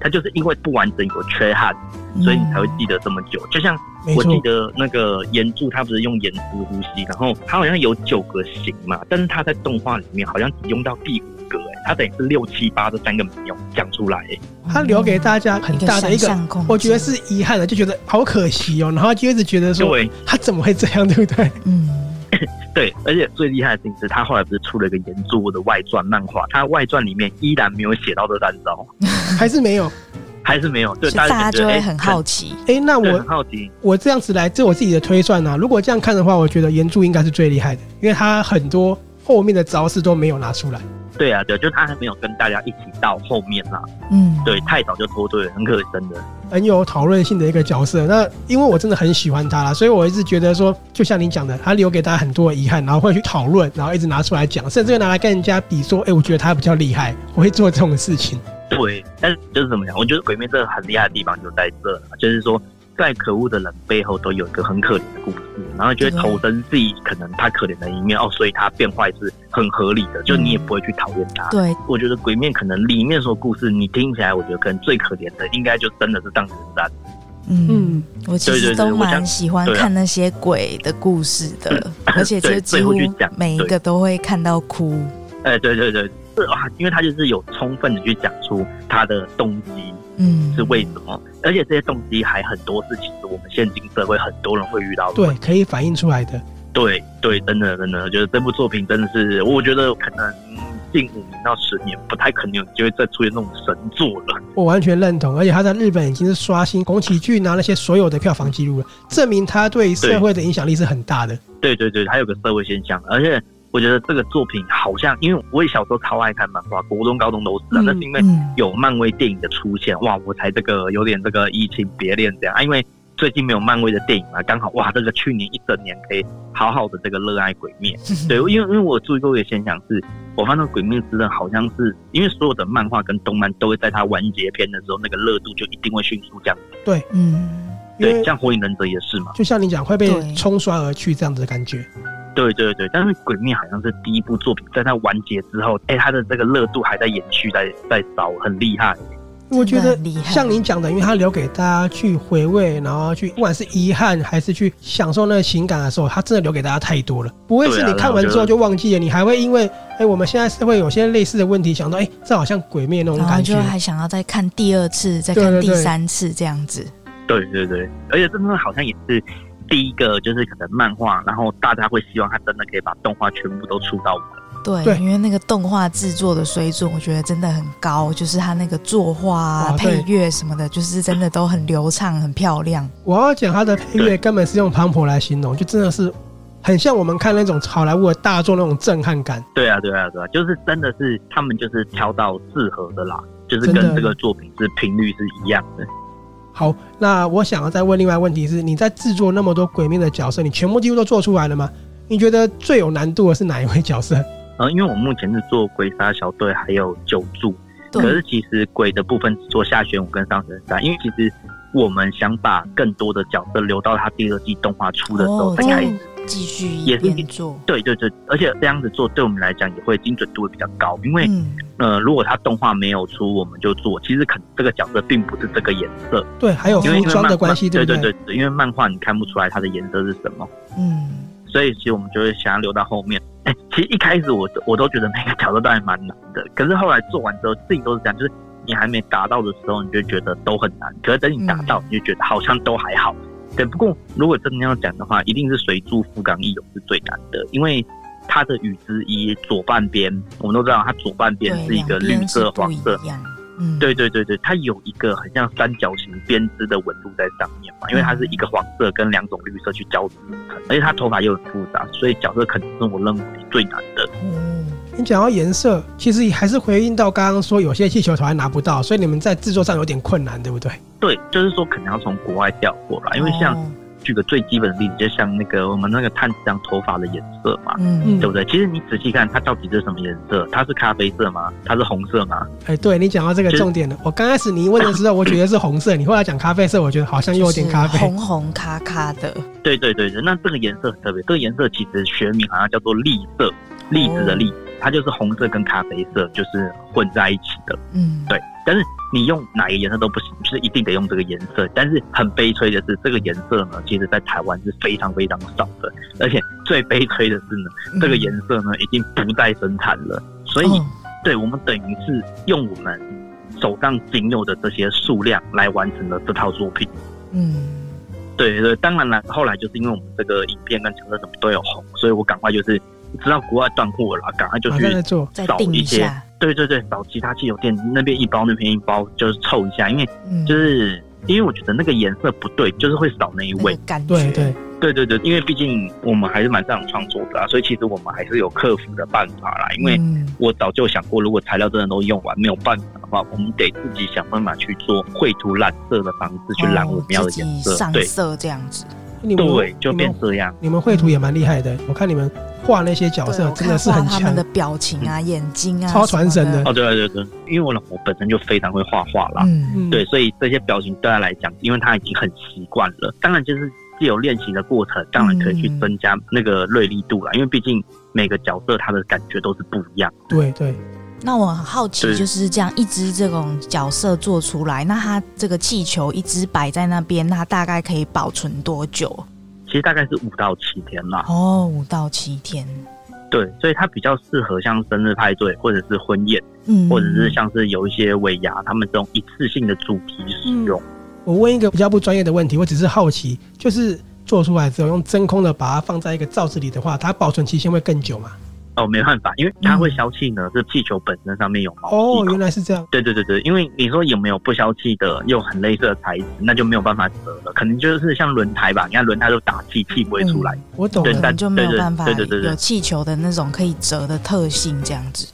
它就是因为不完整有缺憾，所以你才会记得这么久。就像我记得那个炎柱，他不是用岩石呼吸，然后他好像有九个形嘛，但是他在动画里面好像只用到第五个，哎，他等于是六七八这三个没有讲出来，哎，他留给大家很大的一个，我觉得是遗憾的，就觉得好可惜哦，然后就一直觉得说，他怎么会这样，对不对？嗯。对，而且最厉害的是，他后来不是出了一个原著的外传漫画，他外传里面依然没有写到这三招，还是没有，还是没有，对，大家就会很好奇。哎、欸，那我很好奇，我这样子来，这我自己的推算啊。如果这样看的话，我觉得炎柱应该是最厉害的，因为他很多后面的招式都没有拿出来。对啊，对，就他还没有跟大家一起到后面啦。嗯，对，太早就脱队了，很可惜，真的。很有讨论性的一个角色。那因为我真的很喜欢他啦，所以我一直觉得说，就像你讲的，他留给大家很多的遗憾，然后会去讨论，然后一直拿出来讲，甚至会拿来跟人家比，说，哎，我觉得他比较厉害，我会做这种事情。对，但是就是怎么讲？我觉得鬼灭这个很厉害的地方就在这，就是说。再可恶的人背后都有一个很可怜的故事，然后就会投身自己可能他可怜的一面哦，所以他变坏是很合理的，就你也不会去讨厌他。对，我觉得鬼面可能里面说故事，你听起来我觉得可能最可怜的应该就真的是上弦三。嗯，我其实都蛮喜欢看那些鬼的故事的，而且就几乎每一个都会看到哭。哎，对对对，是啊，因为他就是有充分的去讲出他的动机。嗯，是为什么？而且这些动机还很多，是其实我们现今社会很多人会遇到的。对，可以反映出来的。对对，真的真的，我觉得这部作品真的是，我觉得可能近五年到十年不太可能有机会再出现那种神作了。我完全认同，而且他在日本已经是刷新宫崎骏拿那些所有的票房记录了，证明他对社会的影响力是很大的。对对对，还有个社会现象，而且。我觉得这个作品好像，因为我也小时候超爱看漫画，国中、高中都是啊。那、嗯、是因为有漫威电影的出现，哇，我才这个有点这个移情别恋这样啊。因为最近没有漫威的电影嘛，刚好哇，这个去年一整年可以好好的这个热爱鬼灭。对，因为因为我注意过一个现象是，我发现鬼灭之刃好像是因为所有的漫画跟动漫都会在它完结篇的时候，那个热度就一定会迅速降低。对，嗯，对，像火影忍者也是嘛，就像你讲会被冲刷而去这样子的感觉。对对对，但是《鬼灭》好像是第一部作品，在它完结之后，哎，它的这个热度还在延续，在在烧，很厉害。我觉得像您讲的，因为他留给大家去回味，然后去不管是遗憾还是去享受那个情感的时候，他真的留给大家太多了。不会是你看完之后就忘记了，你还会因为哎，我们现在是会有些类似的问题，想到哎，这好像鬼灭那种感觉，就还想要再看第二次，再看第三次这样子。对对对，而且真的好像也是第一个，就是可能漫画，然后大家会希望他真的可以把动画全部都出到完。对，对，因为那个动画制作的水准，我觉得真的很高，就是他那个作画、啊、配乐什么的，就是真的都很流畅、很漂亮。我要讲他的配乐，根本是用磅礴来形容，就真的是很像我们看那种好莱坞的大作那种震撼感。对啊，对啊，对啊，就是真的是他们就是挑到适合的啦，就是跟这个作品是频率是一样的。好，那我想要再问另外一个问题是，你在制作那么多鬼面的角色，你全部几乎都做出来了吗？你觉得最有难度的是哪一位角色？呃，因为我目前是做鬼杀小队还有九柱，可是其实鬼的部分只做下玄武跟上神山，因为其实我们想把更多的角色留到他第二季动画出的时候再开始继续也是做，对对对，而且这样子做对我们来讲也会精准度会比较高，因为、嗯、呃，如果他动画没有出，我们就做，其实可能这个角色并不是这个颜色，对，还有服装的关系，对对？对对，因为漫画你看不出来它的颜色是什么，嗯，所以其实我们就会想要留到后面。哎、欸，其实一开始我我都觉得每个角色都还蛮难的，可是后来做完之后，自己都是这样，就是你还没达到的时候，你就觉得都很难，可是等你达到，你就觉得好像都还好。对，不过如果真的要讲的话，一定是水柱富冈义勇是最难的，因为它的羽之一左半边，我们都知道它左半边是一个绿色黄色。嗯，对对对对，它有一个很像三角形编织的纹路在上面嘛，因为它是一个黄色跟两种绿色去交织，而且它头发又很复杂，所以角色肯定是我认为最难的。嗯，你讲到颜色，其实还是回应到刚刚说有些气球头还拿不到，所以你们在制作上有点困难，对不对？对，就是说可能要从国外调过来，因为像。举个最基本的例子，就像那个我们那个炭治郎头发的颜色嘛，嗯，对不对？其实你仔细看，它到底是什么颜色？它是咖啡色吗？它是红色吗？哎，对，你讲到这个重点了。就是、我刚开始你一问的时候，我觉得是红色，你后来讲咖啡色，我觉得好像又有点咖啡，红红咖咖的。对对对对，那这个颜色很特别，这个颜色其实学名好像叫做栗色，栗子的栗，它就是红色跟咖啡色就是混在一起的。嗯，对，但是。你用哪一个颜色都不行，就是一定得用这个颜色。但是很悲催的是，这个颜色呢，其实在台湾是非常非常少的。而且最悲催的是呢，这个颜色呢已经不再生产了。所以，对我们等于是用我们手上仅有的这些数量来完成了这套作品。嗯，对对，当然了，后来就是因为我们这个影片跟角色什么都有红，所以我赶快就是知道国外断货了，赶快就去找一些。对对对，找其他汽油店那边一包那边一包，就是凑一下，因为就是、嗯、因为我觉得那个颜色不对，就是会少那一位。感觉对对对对对，因为毕竟我们还是蛮擅长创作的啊，所以其实我们还是有克服的办法啦。因为我早就想过，如果材料真的都用完没有办法的话，我们得自己想办法去做绘图染色的方式去染我们要的颜色，上色这样子。对，就变这样。你们绘图也蛮厉害的，我看你们。画那些角色真的是很强，他们的表情啊、眼睛啊，超传神的。哦，对对对，因为我老婆本身就非常会画画啦，嗯，对，所以这些表情对他来讲，因为他已经很习惯了。当然，就是既有练习的过程，当然可以去增加那个锐利度啦，因为毕竟每个角色他的感觉都是不一样。对对。那我很好奇，就是这样一只这种角色做出来，那它这个气球一只摆在那边，那大概可以保存多久？其实大概是五到七天啦。哦，五到七天。对，所以它比较适合像生日派对，或者是婚宴，嗯，或者是像是有一些尾牙，他们这种一次性的主题使用。我问一个比较不专业的问题，我只是好奇，就是做出来之后用真空的把它放在一个罩子里的话，它保存期限会更久吗？哦，没办法，因为它会消气呢。是气球本身上面有毛哦，原来是这样。对对对对，因为你说有没有不消气的又很类似的材质，那就没有办法折了。可能就是像轮胎吧，你看轮胎都打气，气不会出来。我懂了，但就没有办法有气球的那种可以折的特性这样子。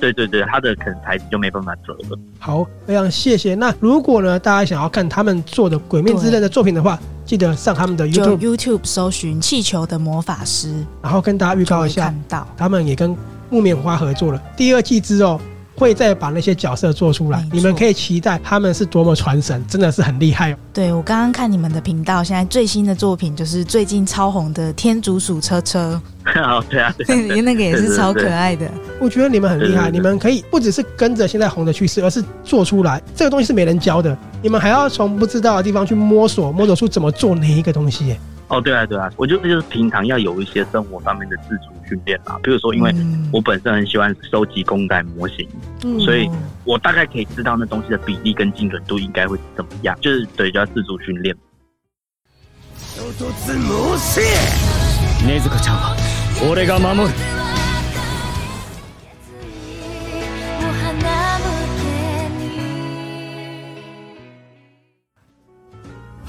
对对对，它的可能材质就没办法折了。好，非常谢谢。那如果呢，大家想要看他们做的《鬼面之刃》的作品的话，记得上他们的 YouTube YouTube 搜寻《气球的魔法师》，然后跟大家预告一下，他们也跟木棉花合作了。第二季之哦，《会再把那些角色做出来。你们可以期待他们是多么传神，真的是很厉害哦。对，我刚刚看你们的频道，现在最新的作品就是最近超红的《天竺鼠车车》。哦，对啊，对，那个也是超可爱的。我觉得你们很厉害，你们可以不只是跟着现在红的趋势，而是做出来。这个东西是没人教的，你们还要从不知道的地方去摸索，摸索出怎么做哪一个东西。哦，对啊，对啊，我觉得就是平常要有一些生活上面的自主训练啊。比如说，因为我本身很喜欢收集公仔模型，嗯，所以我大概可以知道那东西的比例跟精准度应该会是怎么样。就是对，就要自主训练。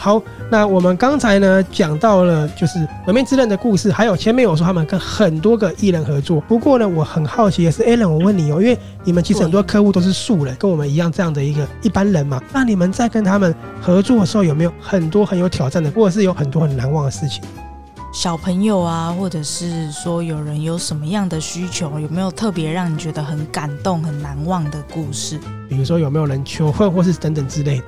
好，那我们刚才呢讲到了就是《鬼灭之刃》的故事，还有前面我说他们跟很多个艺人合作。不过呢，我很好奇的是，Alan，我问你哦，因为你们其实很多客户都是素人，跟我们一样这样的一个一般人嘛。那你们在跟他们合作的时候，有没有很多很有挑战的，或者是有很多很难忘的事情？小朋友啊，或者是说有人有什么样的需求，有没有特别让你觉得很感动、很难忘的故事？比如说有没有人求婚，或是等等之类的。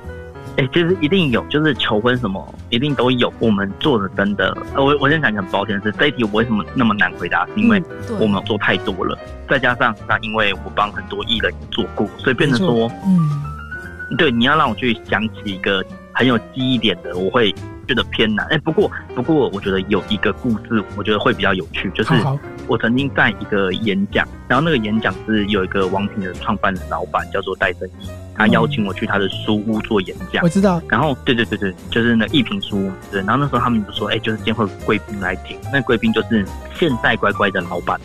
哎、欸，其实一定有，就是求婚什么一定都有。我们做的真的，我我先讲一个很抱歉的是，这一题我为什么那么难回答，是因为我们做太多了，再加上那因为我帮很多艺人做过，所以变成说，嗯，对，你要让我去想起一个很有记忆点的，我会觉得偏难。哎、欸，不过不过我觉得有一个故事，我觉得会比较有趣，就是我曾经在一个演讲，然后那个演讲是有一个王品的创办人老板叫做戴正义。他邀请我去他的书屋做演讲，我知道。然后，对对对对，就是那一品书屋。对，然后那时候他们就说，哎，就是今天会有贵宾来听。那贵宾就是现在乖乖的老板，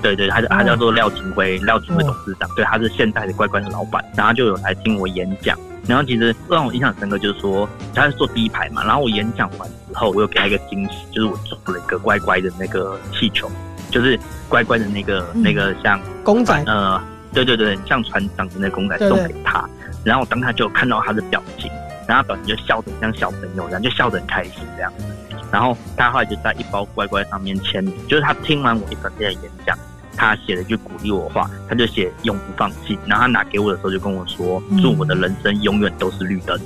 对对，他他叫做廖景辉，廖景辉董事长。对，他是现在的乖乖的老板。然后就有来听我演讲。然后其实让我印象深刻，就是说他是坐第一排嘛。然后我演讲完之后，我又给他一个惊喜，就是我做了一个乖乖的那个气球，就是乖乖的那个那个像公仔，呃。对对对，像船长的那公仔送给他，然后我当他就看到他的表情，然后他表情就笑得像小朋友，然后就笑得很开心这样子。然后他后来就在一包乖乖上面签名，就是他听完我一整天的演讲，他写了一句鼓励我话，他就写永不放弃。然后他拿给我的时候就跟我说，祝我的人生永远都是绿灯。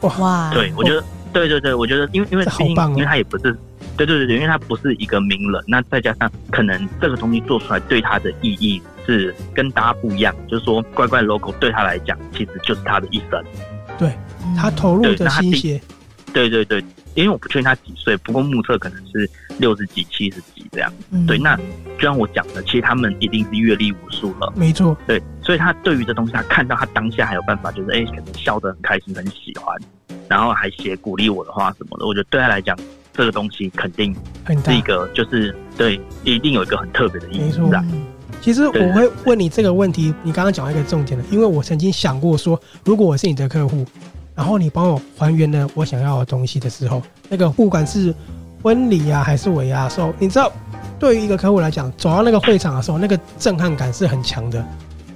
哇，对，我觉得，对对对，我觉得因为因为毕竟因为他也不是，对对对，因为他不是一个名人，那再加上可能这个东西做出来对他的意义。是跟大家不一样，就是说乖乖 logo 对他来讲，其实就是他的一生。对，他投入的心血。对对对，因为我不确定他几岁，不过目测可能是六十几、七十几这样。嗯、对，那就像我讲的，其实他们一定是阅历无数了。没错。对，所以他对于这东西，他看到他当下还有办法，就是哎、欸，可能笑得很开心、很喜欢，然后还写鼓励我的话什么的。我觉得对他来讲，这个东西肯定是一个，就是对，一定有一个很特别的意义在。其实我会问你这个问题，你刚刚讲到一个重点了，因为我曾经想过说，如果我是你的客户，然后你帮我还原了我想要的东西的时候，那个不管是婚礼啊还是尾牙的时候，你知道，对于一个客户来讲，走到那个会场的时候，那个震撼感是很强的，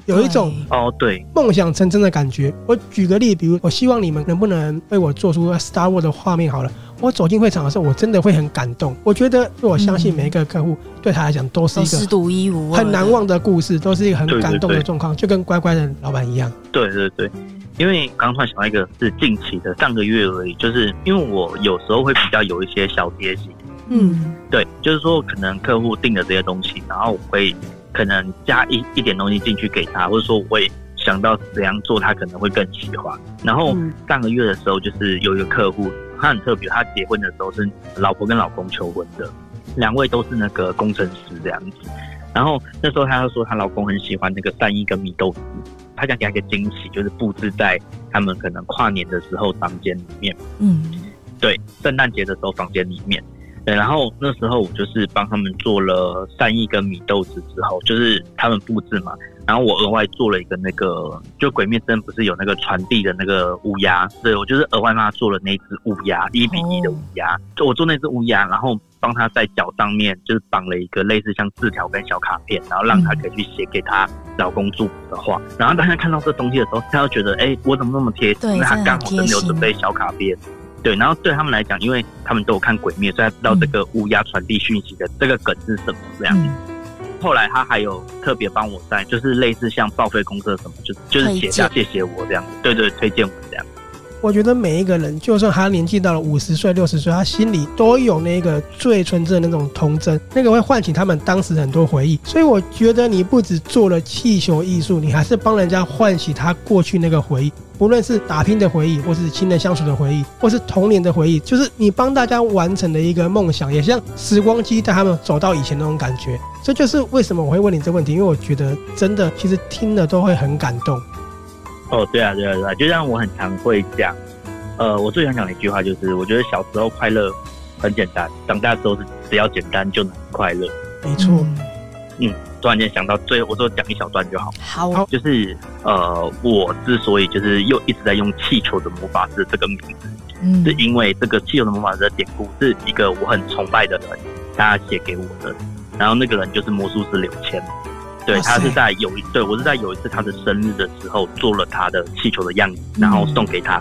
有一种哦对梦想成真的感觉。我举个例，比如我希望你们能不能为我做出 Star Wars 的画面好了。我走进会场的时候，我真的会很感动。我觉得，我相信每一个客户对他来讲都是一个独一无二、很难忘的故事，都是一个很感动的状况，就跟乖乖的老板一样。对对对，因为刚刚突然想到一个，是近期的上个月而已，就是因为我有时候会比较有一些小贴心。嗯，对，就是说可能客户订的这些东西，然后我会可能加一一点东西进去给他，或者说我会想到怎样做他可能会更喜欢。然后上个月的时候，就是有一个客户。他很特别，他结婚的时候是老婆跟老公求婚的，两位都是那个工程师这样子。然后那时候他就说，她老公很喜欢那个蛋衣跟米豆子，他想给他一个惊喜，就是布置在他们可能跨年的时候房间里面。嗯，对，圣诞节的时候房间里面。对，然后那时候我就是帮他们做了善意跟米豆子之后，就是他们布置嘛。然后我额外做了一个那个，就鬼灭之刃不是有那个传递的那个乌鸦？对，我就是额外帮他做了那只乌鸦，一比一的乌鸦。就我做那只乌鸦，然后帮他在脚上面就是绑了一个类似像字条跟小卡片，然后让他可以去写给他老公祝福的话。然后当他看到这东西的时候，他就觉得，哎，我怎么那么贴心？因为他刚好真的有准备小卡片。对，然后对他们来讲，因为他们都有看鬼灭，所以他知道这个乌鸦传递讯息的这个梗是什么这样子。后来他还有特别帮我在，就是类似像报废公社什么，就就是写下谢谢我这样子，对对，推荐我这样。我觉得每一个人，就算他年纪到了五十岁、六十岁，他心里都有那个最纯真的那种童真，那个会唤起他们当时很多回忆。所以我觉得你不只做了气球艺术，你还是帮人家唤起他过去那个回忆，不论是打拼的回忆，或是亲人相处的回忆，或是童年的回忆，就是你帮大家完成了一个梦想，也像时光机带他们走到以前那种感觉。这就是为什么我会问你这个问题，因为我觉得真的，其实听了都会很感动。哦，对啊，对啊，对啊，就像我很常会讲，呃，我最想讲的一句话就是，我觉得小时候快乐很简单，长大之后是只要简单就能快乐。没错。嗯，突然间想到最后，我就讲一小段就好。好。就是呃，我之所以就是又一直在用气球的魔法师这个名字，嗯，是因为这个气球的魔法师的典故是一个我很崇拜的人，他写给我的，然后那个人就是魔术师柳谦。对，他是在有一对，我是在有一次他的生日的时候做了他的气球的样子，然后送给他，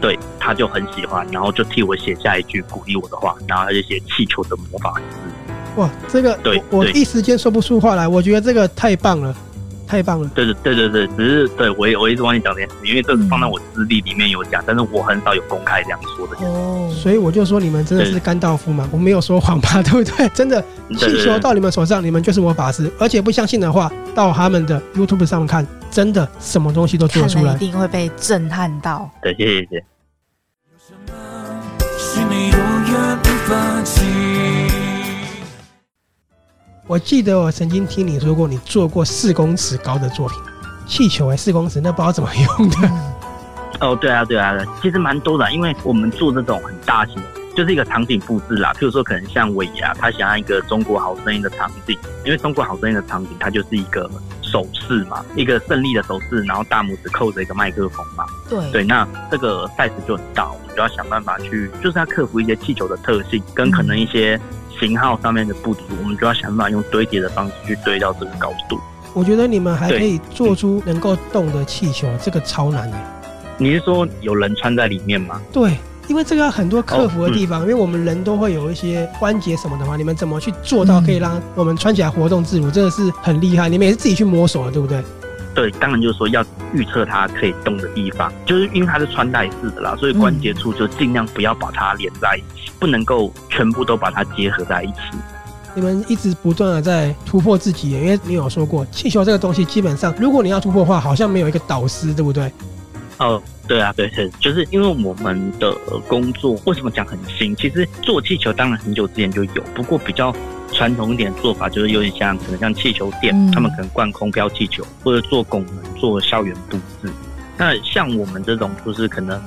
对，他就很喜欢，然后就替我写下一句鼓励我的话，然后他就写气球的魔法师。哇，这个对我，我一时间说不出话来，我觉得这个太棒了。太棒了！对对对对对，只是对我也我一直忘记讲这件事，因为这是放在我资历里面有讲，但是我很少有公开这样说的。哦，所以我就说你们真的是甘道夫嘛，我没有说谎吧？对不对？真的，气球到你们手上，你们就是魔法师，而且不相信的话，到他们的 YouTube 上面看，真的什么东西都做出来，一定会被震撼到。对，谢谢谢谢。我记得我曾经听你说过，你做过四公尺高的作品，气球还，四公尺，那不知道怎么用的。哦，对啊，对啊，其实蛮多的，因为我们做这种很大型，就是一个场景布置啦。譬如说，可能像尾牙，他想要一个中国好声音的场景，因为中国好声音的场景，它就是一个手势嘛，一个胜利的手势，然后大拇指扣着一个麦克风嘛。对对，那这个 size 就很大，我们就要想办法去，就是要克服一些气球的特性，跟可能一些。型号上面的不足，我们就要想办法用堆叠的方式去堆到这个高度。我觉得你们还可以做出能够动的气球，这个超难的。你是说有人穿在里面吗？对，因为这个很多克服的地方，哦嗯、因为我们人都会有一些关节什么的话，你们怎么去做到可以让我们穿起来活动自如？真的是很厉害。你们也是自己去摸索的，对不对？对，当然就是说要预测它可以动的地方，就是因为它是穿戴式的啦，所以关节处就尽量不要把它连在一起，嗯、不能够全部都把它结合在一起。你们一直不断的在突破自己，因为你有说过气球这个东西，基本上如果你要突破的话，好像没有一个导师，对不对？哦，对啊，对对，就是因为我们的工作为什么讲很新？其实做气球当然很久之前就有，不过比较。传统一点做法就是有点像，可能像气球店，嗯、他们可能灌空飘气球，或者做拱门、做校园布置。那像我们这种，就是可能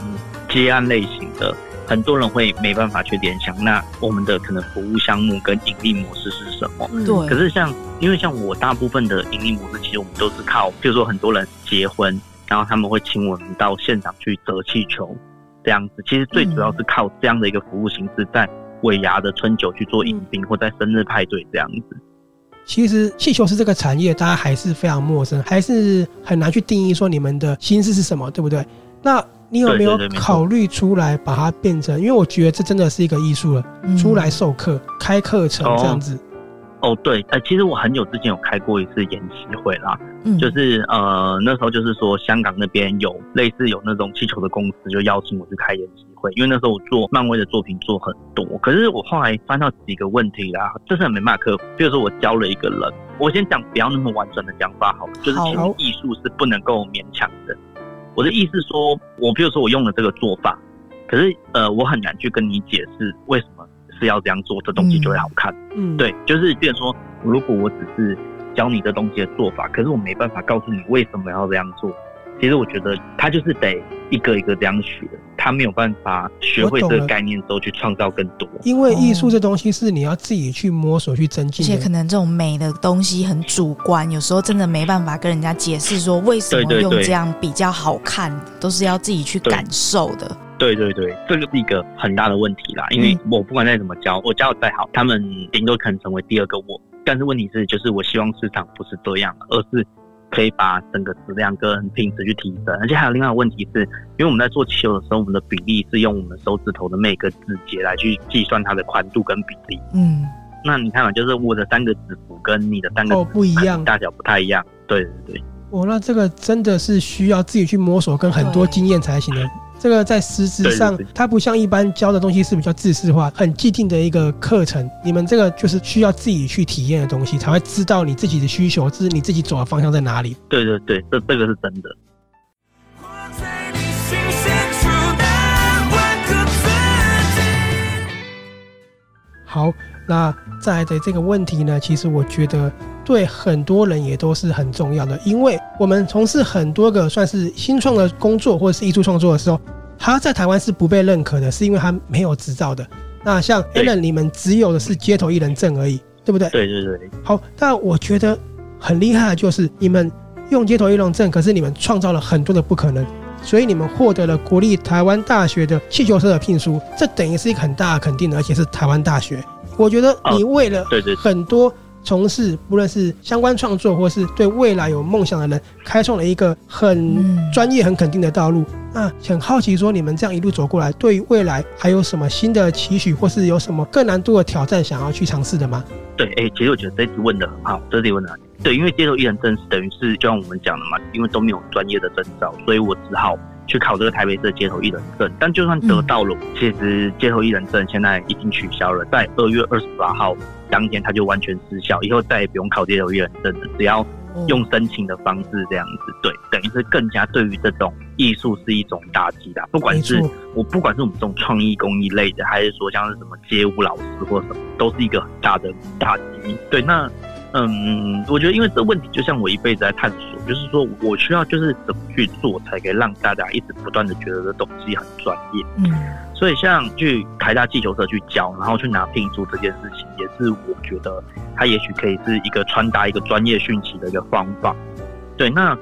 接案类型的，很多人会没办法去联想。那我们的可能服务项目跟盈利模式是什么？对。可是像，因为像我大部分的盈利模式，其实我们都是靠，比如说很多人结婚，然后他们会请我们到现场去折气球，这样子。其实最主要是靠这样的一个服务形式在。尾牙的春酒去做迎宾，或在生日派对这样子。其实气球是这个产业，大家还是非常陌生，还是很难去定义说你们的心思是什么，对不对？那你有没有考虑出来把它变成？因为我觉得这真的是一个艺术了，出来授课、开课程这样子。哦，对，呃，其实我很久之前有开过一次研习会啦，嗯，就是呃那时候就是说香港那边有类似有那种气球的公司，就邀请我去开研习会，因为那时候我做漫威的作品做很多，可是我后来翻到几个问题啦，这是很没办法克服。比如说我教了一个人，我先讲不要那么婉转的讲法好了，就是其实艺术是不能够勉强的。我的意思说，我比如说我用了这个做法，可是呃我很难去跟你解释为什么。是要这样做，这东西就会好看。嗯，对，就是变成说，如果我只是教你这东西的做法，可是我没办法告诉你为什么要这样做。其实我觉得他就是得一个一个这样学，他没有办法学会这个概念之后去创造更多。因为艺术这东西是你要自己去摸索去增进，而且可能这种美的东西很主观，有时候真的没办法跟人家解释说为什么用这样比较好看，都是要自己去感受的。对对对，这个是一个很大的问题啦。因为我不管再怎么教，我教的再好，他们顶多可能成为第二个我。但是问题是，就是我希望市场不是这样，而是可以把整个质量跟品质去提升。而且还有另外一个问题是，因为我们在做气球的时候，我们的比例是用我们手指头的每个指节来去计算它的宽度跟比例。嗯，那你看嘛，就是我的三个指腹跟你的三个哦不一样，大小不太一样。对对对。哦，那这个真的是需要自己去摸索，跟很多经验才行的。这个在实质上，它不像一般教的东西是比较制式化、很既定的一个课程。你们这个就是需要自己去体验的东西，才会知道你自己的需求，这是你自己走的方向在哪里。对对对，这这个是真的。好，那再来的这个问题呢，其实我觉得对很多人也都是很重要的，因为我们从事很多个算是新创的工作或者是艺术创作的时候，他在台湾是不被认可的，是因为他没有执照的。那像 Alan，你们只有的是街头艺人证而已，对不对？对对对。好，但我觉得很厉害的就是你们用街头艺人证，可是你们创造了很多的不可能。所以你们获得了国立台湾大学的气球社的聘书，这等于是一个很大的肯定，而且是台湾大学。我觉得你为了很多从事不论是相关创作或是对未来有梦想的人，开创了一个很专业、很肯定的道路。那很好奇，说你们这样一路走过来，对未来还有什么新的期许，或是有什么更难度的挑战想要去尝试的吗？对，哎，其实我觉得这题问得很好，这题问得很。对，因为街头艺人证是等于是就像我们讲的嘛，因为都没有专业的证照，所以我只好去考这个台北市的街头艺人证。但就算得到了，其实街头艺人证现在已经取消了，在二月二十八号当天它就完全失效，以后再也不用考街头艺人证了，只要用申请的方式这样子。对，等于是更加对于这种艺术是一种打击啦，不管是我不管是我们这种创意工艺类的，还是说像是什么街舞老师或什么，都是一个很大的打击。对，那。嗯，我觉得因为这个问题就像我一辈子在探索，就是说我需要就是怎么去做，才可以让大家一直不断的觉得这东西很专业。嗯，所以像去台大气球社去教，然后去拿聘书这件事情，也是我觉得它也许可以是一个传达一个专业讯息的一个方法。对，那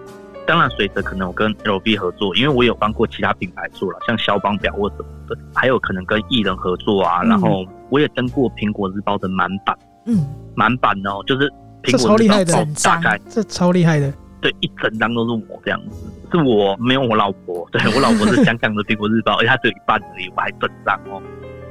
当然随着可能我跟 L B 合作，因为我有帮过其他品牌做了，像肖邦表或什么的，还有可能跟艺人合作啊，然后我也登过苹果日报的满版，嗯，满版哦，就是。这超厉害的，大概这超厉害的，对，一整张都是我这样子，是我没有我老婆，对，我老婆是香港的苹果日报，而且她只有一半而已，我还整张哦，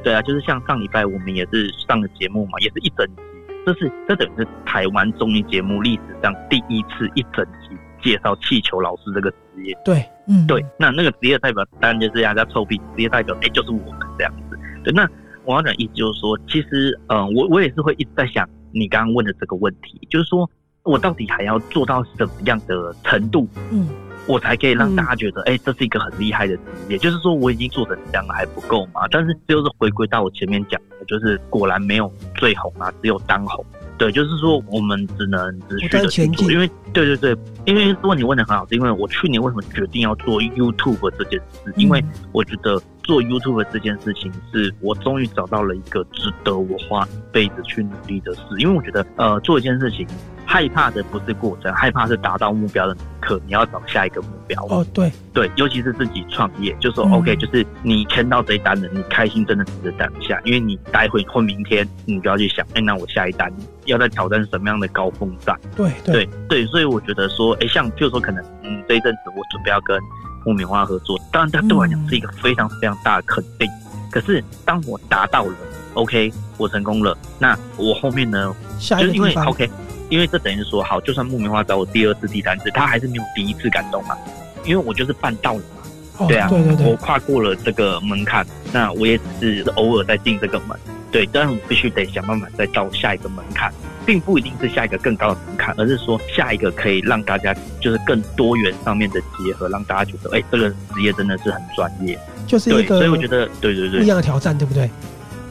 对啊，就是像上礼拜我们也是上了节目嘛，也是一整集，这是这等于是台湾综艺节目历史上第一次一整集介绍气球老师这个职业，对，嗯，对，那那个职业代表当然就是大家臭屁，职业代表哎就是我们这样子，对，那我要讲意思就是说，其实嗯，我我也是会一直在想。你刚刚问的这个问题，就是说我到底还要做到什么样的程度，嗯，我才可以让大家觉得，哎、嗯欸，这是一个很厉害的职业。就是说我已经做成这样了，还不够吗？但是就是回归到我前面讲的，就是果然没有最红啊，只有当红。对，就是说我们只能持续的去做，因为对对对，因为问你问的很好，是因为我去年为什么决定要做 YouTube 这件事？因为我觉得。做 YouTube 这件事情，是我终于找到了一个值得我花一辈子去努力的事。因为我觉得，呃，做一件事情，害怕的不是过程，害怕是达到目标的那一刻，你要找下一个目标。哦，对对，尤其是自己创业，就说 OK，就是你签到这一单了，你开心真的值得当下，因为你待会或明天，你就要去想，哎，那我下一单要在挑战什么样的高峰战？对对对对，所以我觉得说，哎，像就是说可能，嗯，这一阵子我准备要跟。木棉花合作，当然它对我来讲是一个非常非常大的肯定。嗯、可是当我达到了，OK，我成功了，那我后面呢？就是因为 OK，因为这等于说，好，就算木棉花找我第二次、第三次，他还是没有第一次感动嘛，因为我就是办到了嘛。哦、对啊，对对对，我跨过了这个门槛，那我也只是偶尔在进这个门。对，但是我必须得想办法再到下一个门槛。并不一定是下一个更高的门槛，而是说下一个可以让大家就是更多元上面的结合，让大家觉得，哎、欸，这个职业真的是很专业，就是一个。所以我觉得，对对对，不一样的挑战，对不对？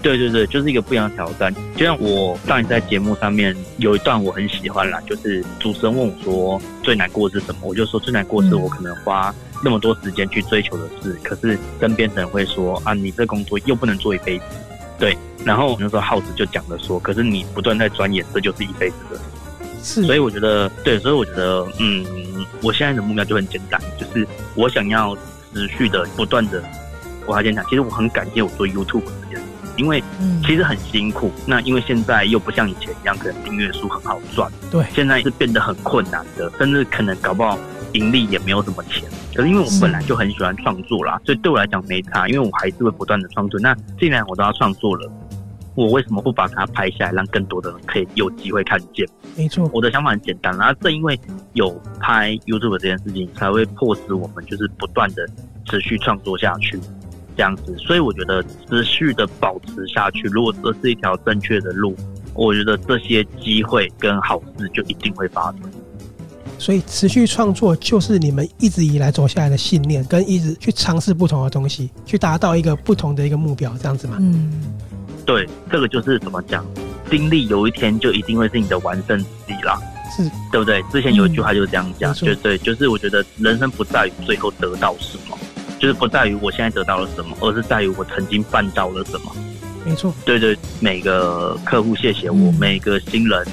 对对对，就是一个不一样的挑战。就像我上一次在节目上面有一段我很喜欢啦，就是主持人问我说最难过的是什么，我就说最难过的是我可能花那么多时间去追求的事，嗯、可是身边的人会说啊，你这工作又不能做一辈子，对。然后那时候耗子就讲了说，可是你不断在钻研，这就是一辈子的事。是，所以我觉得，对，所以我觉得，嗯，我现在的目标就很简单，就是我想要持续的、不断的。我还先讲，其实我很感谢我做 YouTube 这件事，因为其实很辛苦。嗯、那因为现在又不像以前一样，可能订阅数很好赚。对，现在是变得很困难的，甚至可能搞不好盈利也没有什么钱。可是因为我本来就很喜欢创作啦，所以对我来讲没差，因为我还是会不断的创作。那既然我都要创作了。我为什么不把它拍下来，让更多的人可以有机会看见？没错，我的想法很简单，然后正因为有拍 YouTube 这件事情，才会迫使我们就是不断的持续创作下去，这样子。所以我觉得持续的保持下去，如果这是一条正确的路，我觉得这些机会跟好事就一定会发生。所以持续创作就是你们一直以来走下来的信念，跟一直去尝试不同的东西，去达到一个不同的一个目标，这样子嘛？嗯，对，这个就是怎么讲，经历有一天就一定会是你的完胜之地啦，是，对不对？之前有一句话就是这样讲，嗯、就对，就是我觉得人生不在于最后得到什么，就是不在于我现在得到了什么，而是在于我曾经办到了什么。没错，对对，每个客户谢谢我，嗯、每个新人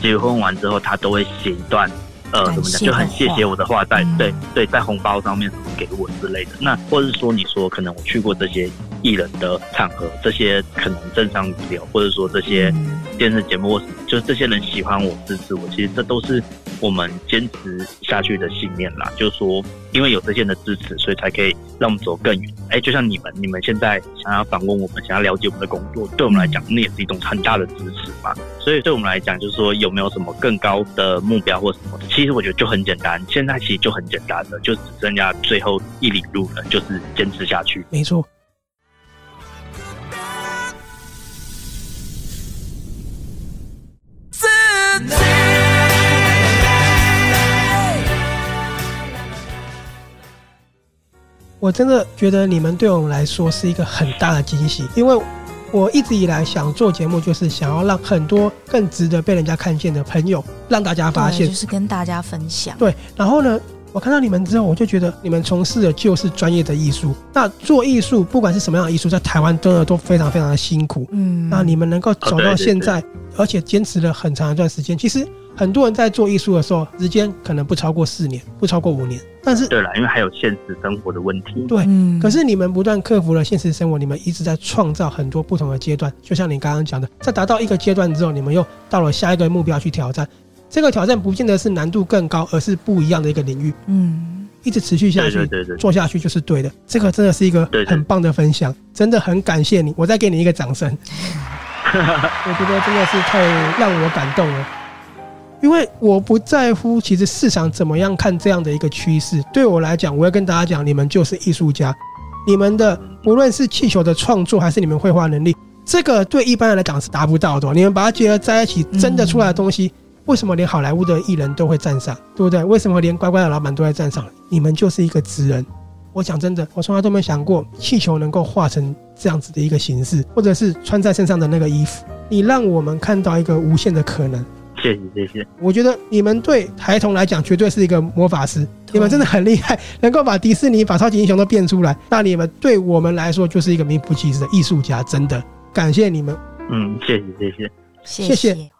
结婚完之后，他都会写一段。呃，怎么讲？就很谢谢我的话在，对对，在红包上面给我之类的。那或者是说，你说可能我去过这些艺人的场合，这些可能政商名流，或者说这些电视节目，或就是这些人喜欢我、支持我，其实这都是我们坚持下去的信念啦。就是说，因为有这些人的支持，所以才可以让我们走更远。哎，就像你们，你们现在想要访问我们，想要了解我们的工作，对我们来讲，那也是一种很大的支持嘛。所以对我们来讲，就是说有没有什么更高的目标或什么的？其实我觉得就很简单，现在其实就很简单了，就只剩下最后一里路了，就是坚持下去。没错。我真的觉得你们对我们来说是一个很大的惊喜，因为。我一直以来想做节目，就是想要让很多更值得被人家看见的朋友，让大家发现，就是跟大家分享。对，然后呢，我看到你们之后，我就觉得你们从事的就是专业的艺术。那做艺术，不管是什么样的艺术，在台湾真的都非常非常的辛苦。嗯，那你们能够走到现在，而且坚持了很长一段时间，其实。很多人在做艺术的时候，时间可能不超过四年，不超过五年。但是，对了，因为还有现实生活的问题。对，嗯。可是你们不断克服了现实生活，你们一直在创造很多不同的阶段。就像你刚刚讲的，在达到一个阶段之后，你们又到了下一个目标去挑战。这个挑战不见得是难度更高，而是不一样的一个领域。嗯，一直持续下去，对对对，做下去就是对的。这个真的是一个很棒的分享，真的很感谢你。我再给你一个掌声。我觉得真的是太让我感动了。因为我不在乎，其实市场怎么样看这样的一个趋势。对我来讲，我要跟大家讲，你们就是艺术家，你们的无论是气球的创作，还是你们绘画能力，这个对一般人来讲是达不到的。你们把它结合在一起，真的出来的东西，为什么连好莱坞的艺人都会站上，对不对？为什么连乖乖的老板都会站上？你们就是一个职人。我讲真的，我从来都没想过气球能够画成这样子的一个形式，或者是穿在身上的那个衣服。你让我们看到一个无限的可能。谢谢谢谢，我觉得你们对孩童来讲绝对是一个魔法师，你们真的很厉害，能够把迪士尼、把超级英雄都变出来。那你们对我们来说就是一个名副其实的艺术家，真的感谢你们。嗯，谢谢谢谢谢谢。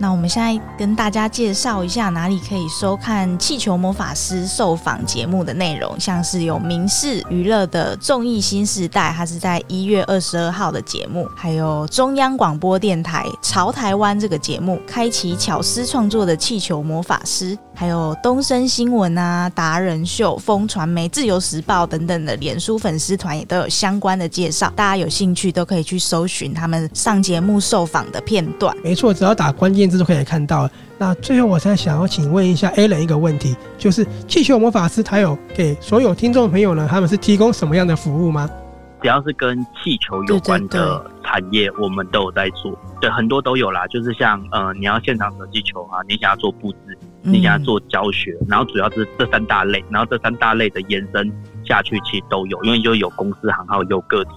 那我们现在跟大家介绍一下哪里可以收看气球魔法师受访节目的内容，像是有民视娱乐的综艺新时代，它是在一月二十二号的节目，还有中央广播电台潮台湾这个节目，开启巧思创作的气球魔法师，还有东森新闻啊、达人秀、风传媒、自由时报等等的脸书粉丝团也都有相关的介绍，大家有兴趣都可以去搜寻他们上节目受访的片段。没错，只要打关键。都可以看到。那最后，我再想要请问一下 Alan 一个问题，就是气球魔法师他有给所有听众朋友呢，他们是提供什么样的服务吗？只要是跟气球有关的产业，我们都有在做。对，很多都有啦。就是像呃，你要现场折气球啊，你想要做布置，你想要做教学，然后主要是这三大类，然后这三大类的延伸下去，其实都有，因为就有公司行号，有个体。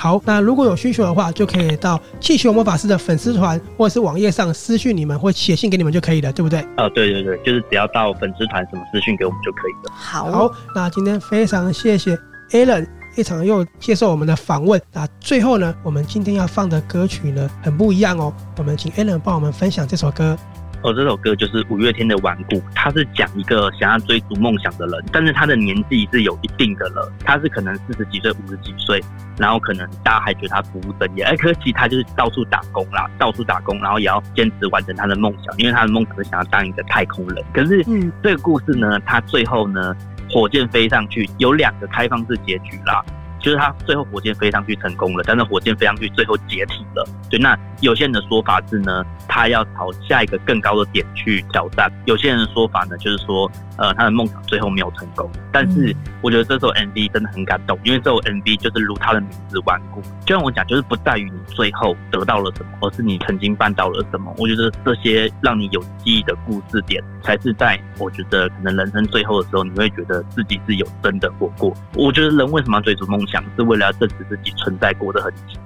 好，那如果有需求的话，就可以到气球魔法师的粉丝团或者是网页上私讯你们，或写信给你们就可以了，对不对？哦，对对对，就是只要到粉丝团什么私讯给我们就可以了。好，好，那今天非常谢谢 Alan 一场又接受我们的访问。那最后呢，我们今天要放的歌曲呢很不一样哦，我们请 Alan 帮我们分享这首歌。哦，这首歌就是五月天的《顽固》，他是讲一个想要追逐梦想的人，但是他的年纪是有一定的了，他是可能四十几岁、五十几岁，然后可能大家还觉得他不务正业，哎，可惜他就是到处打工啦，到处打工，然后也要坚持完成他的梦想，因为他的梦想是想要当一个太空人。可是，嗯，这个故事呢，他最后呢，火箭飞上去，有两个开放式结局啦。就是他最后火箭飞上去成功了，但是火箭飞上去最后解体了。对，那有些人的说法是呢，他要朝下一个更高的点去挑战。有些人的说法呢，就是说，呃，他的梦想最后没有成功。但是我觉得这首 MV 真的很感动，因为这首 MV 就是如他的名字顽固。就像我讲，就是不在于你最后得到了什么，而是你曾经办到了什么。我觉得这些让你有记忆的故事点，才是在我觉得可能人生最后的时候，你会觉得自己是有真的活过。我觉得人为什么要追逐梦想？是为了要证实自己存在过的痕迹。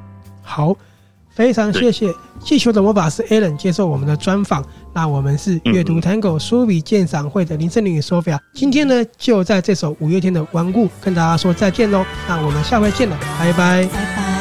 好，非常谢谢气球的魔法师 Alan 接受我们的专访。那我们是阅读 Tango 书笔鉴赏会的林胜林与 Sophia。今天呢，就在这首五月天的顽固跟大家说再见喽。那我们下回见了，拜拜，拜拜。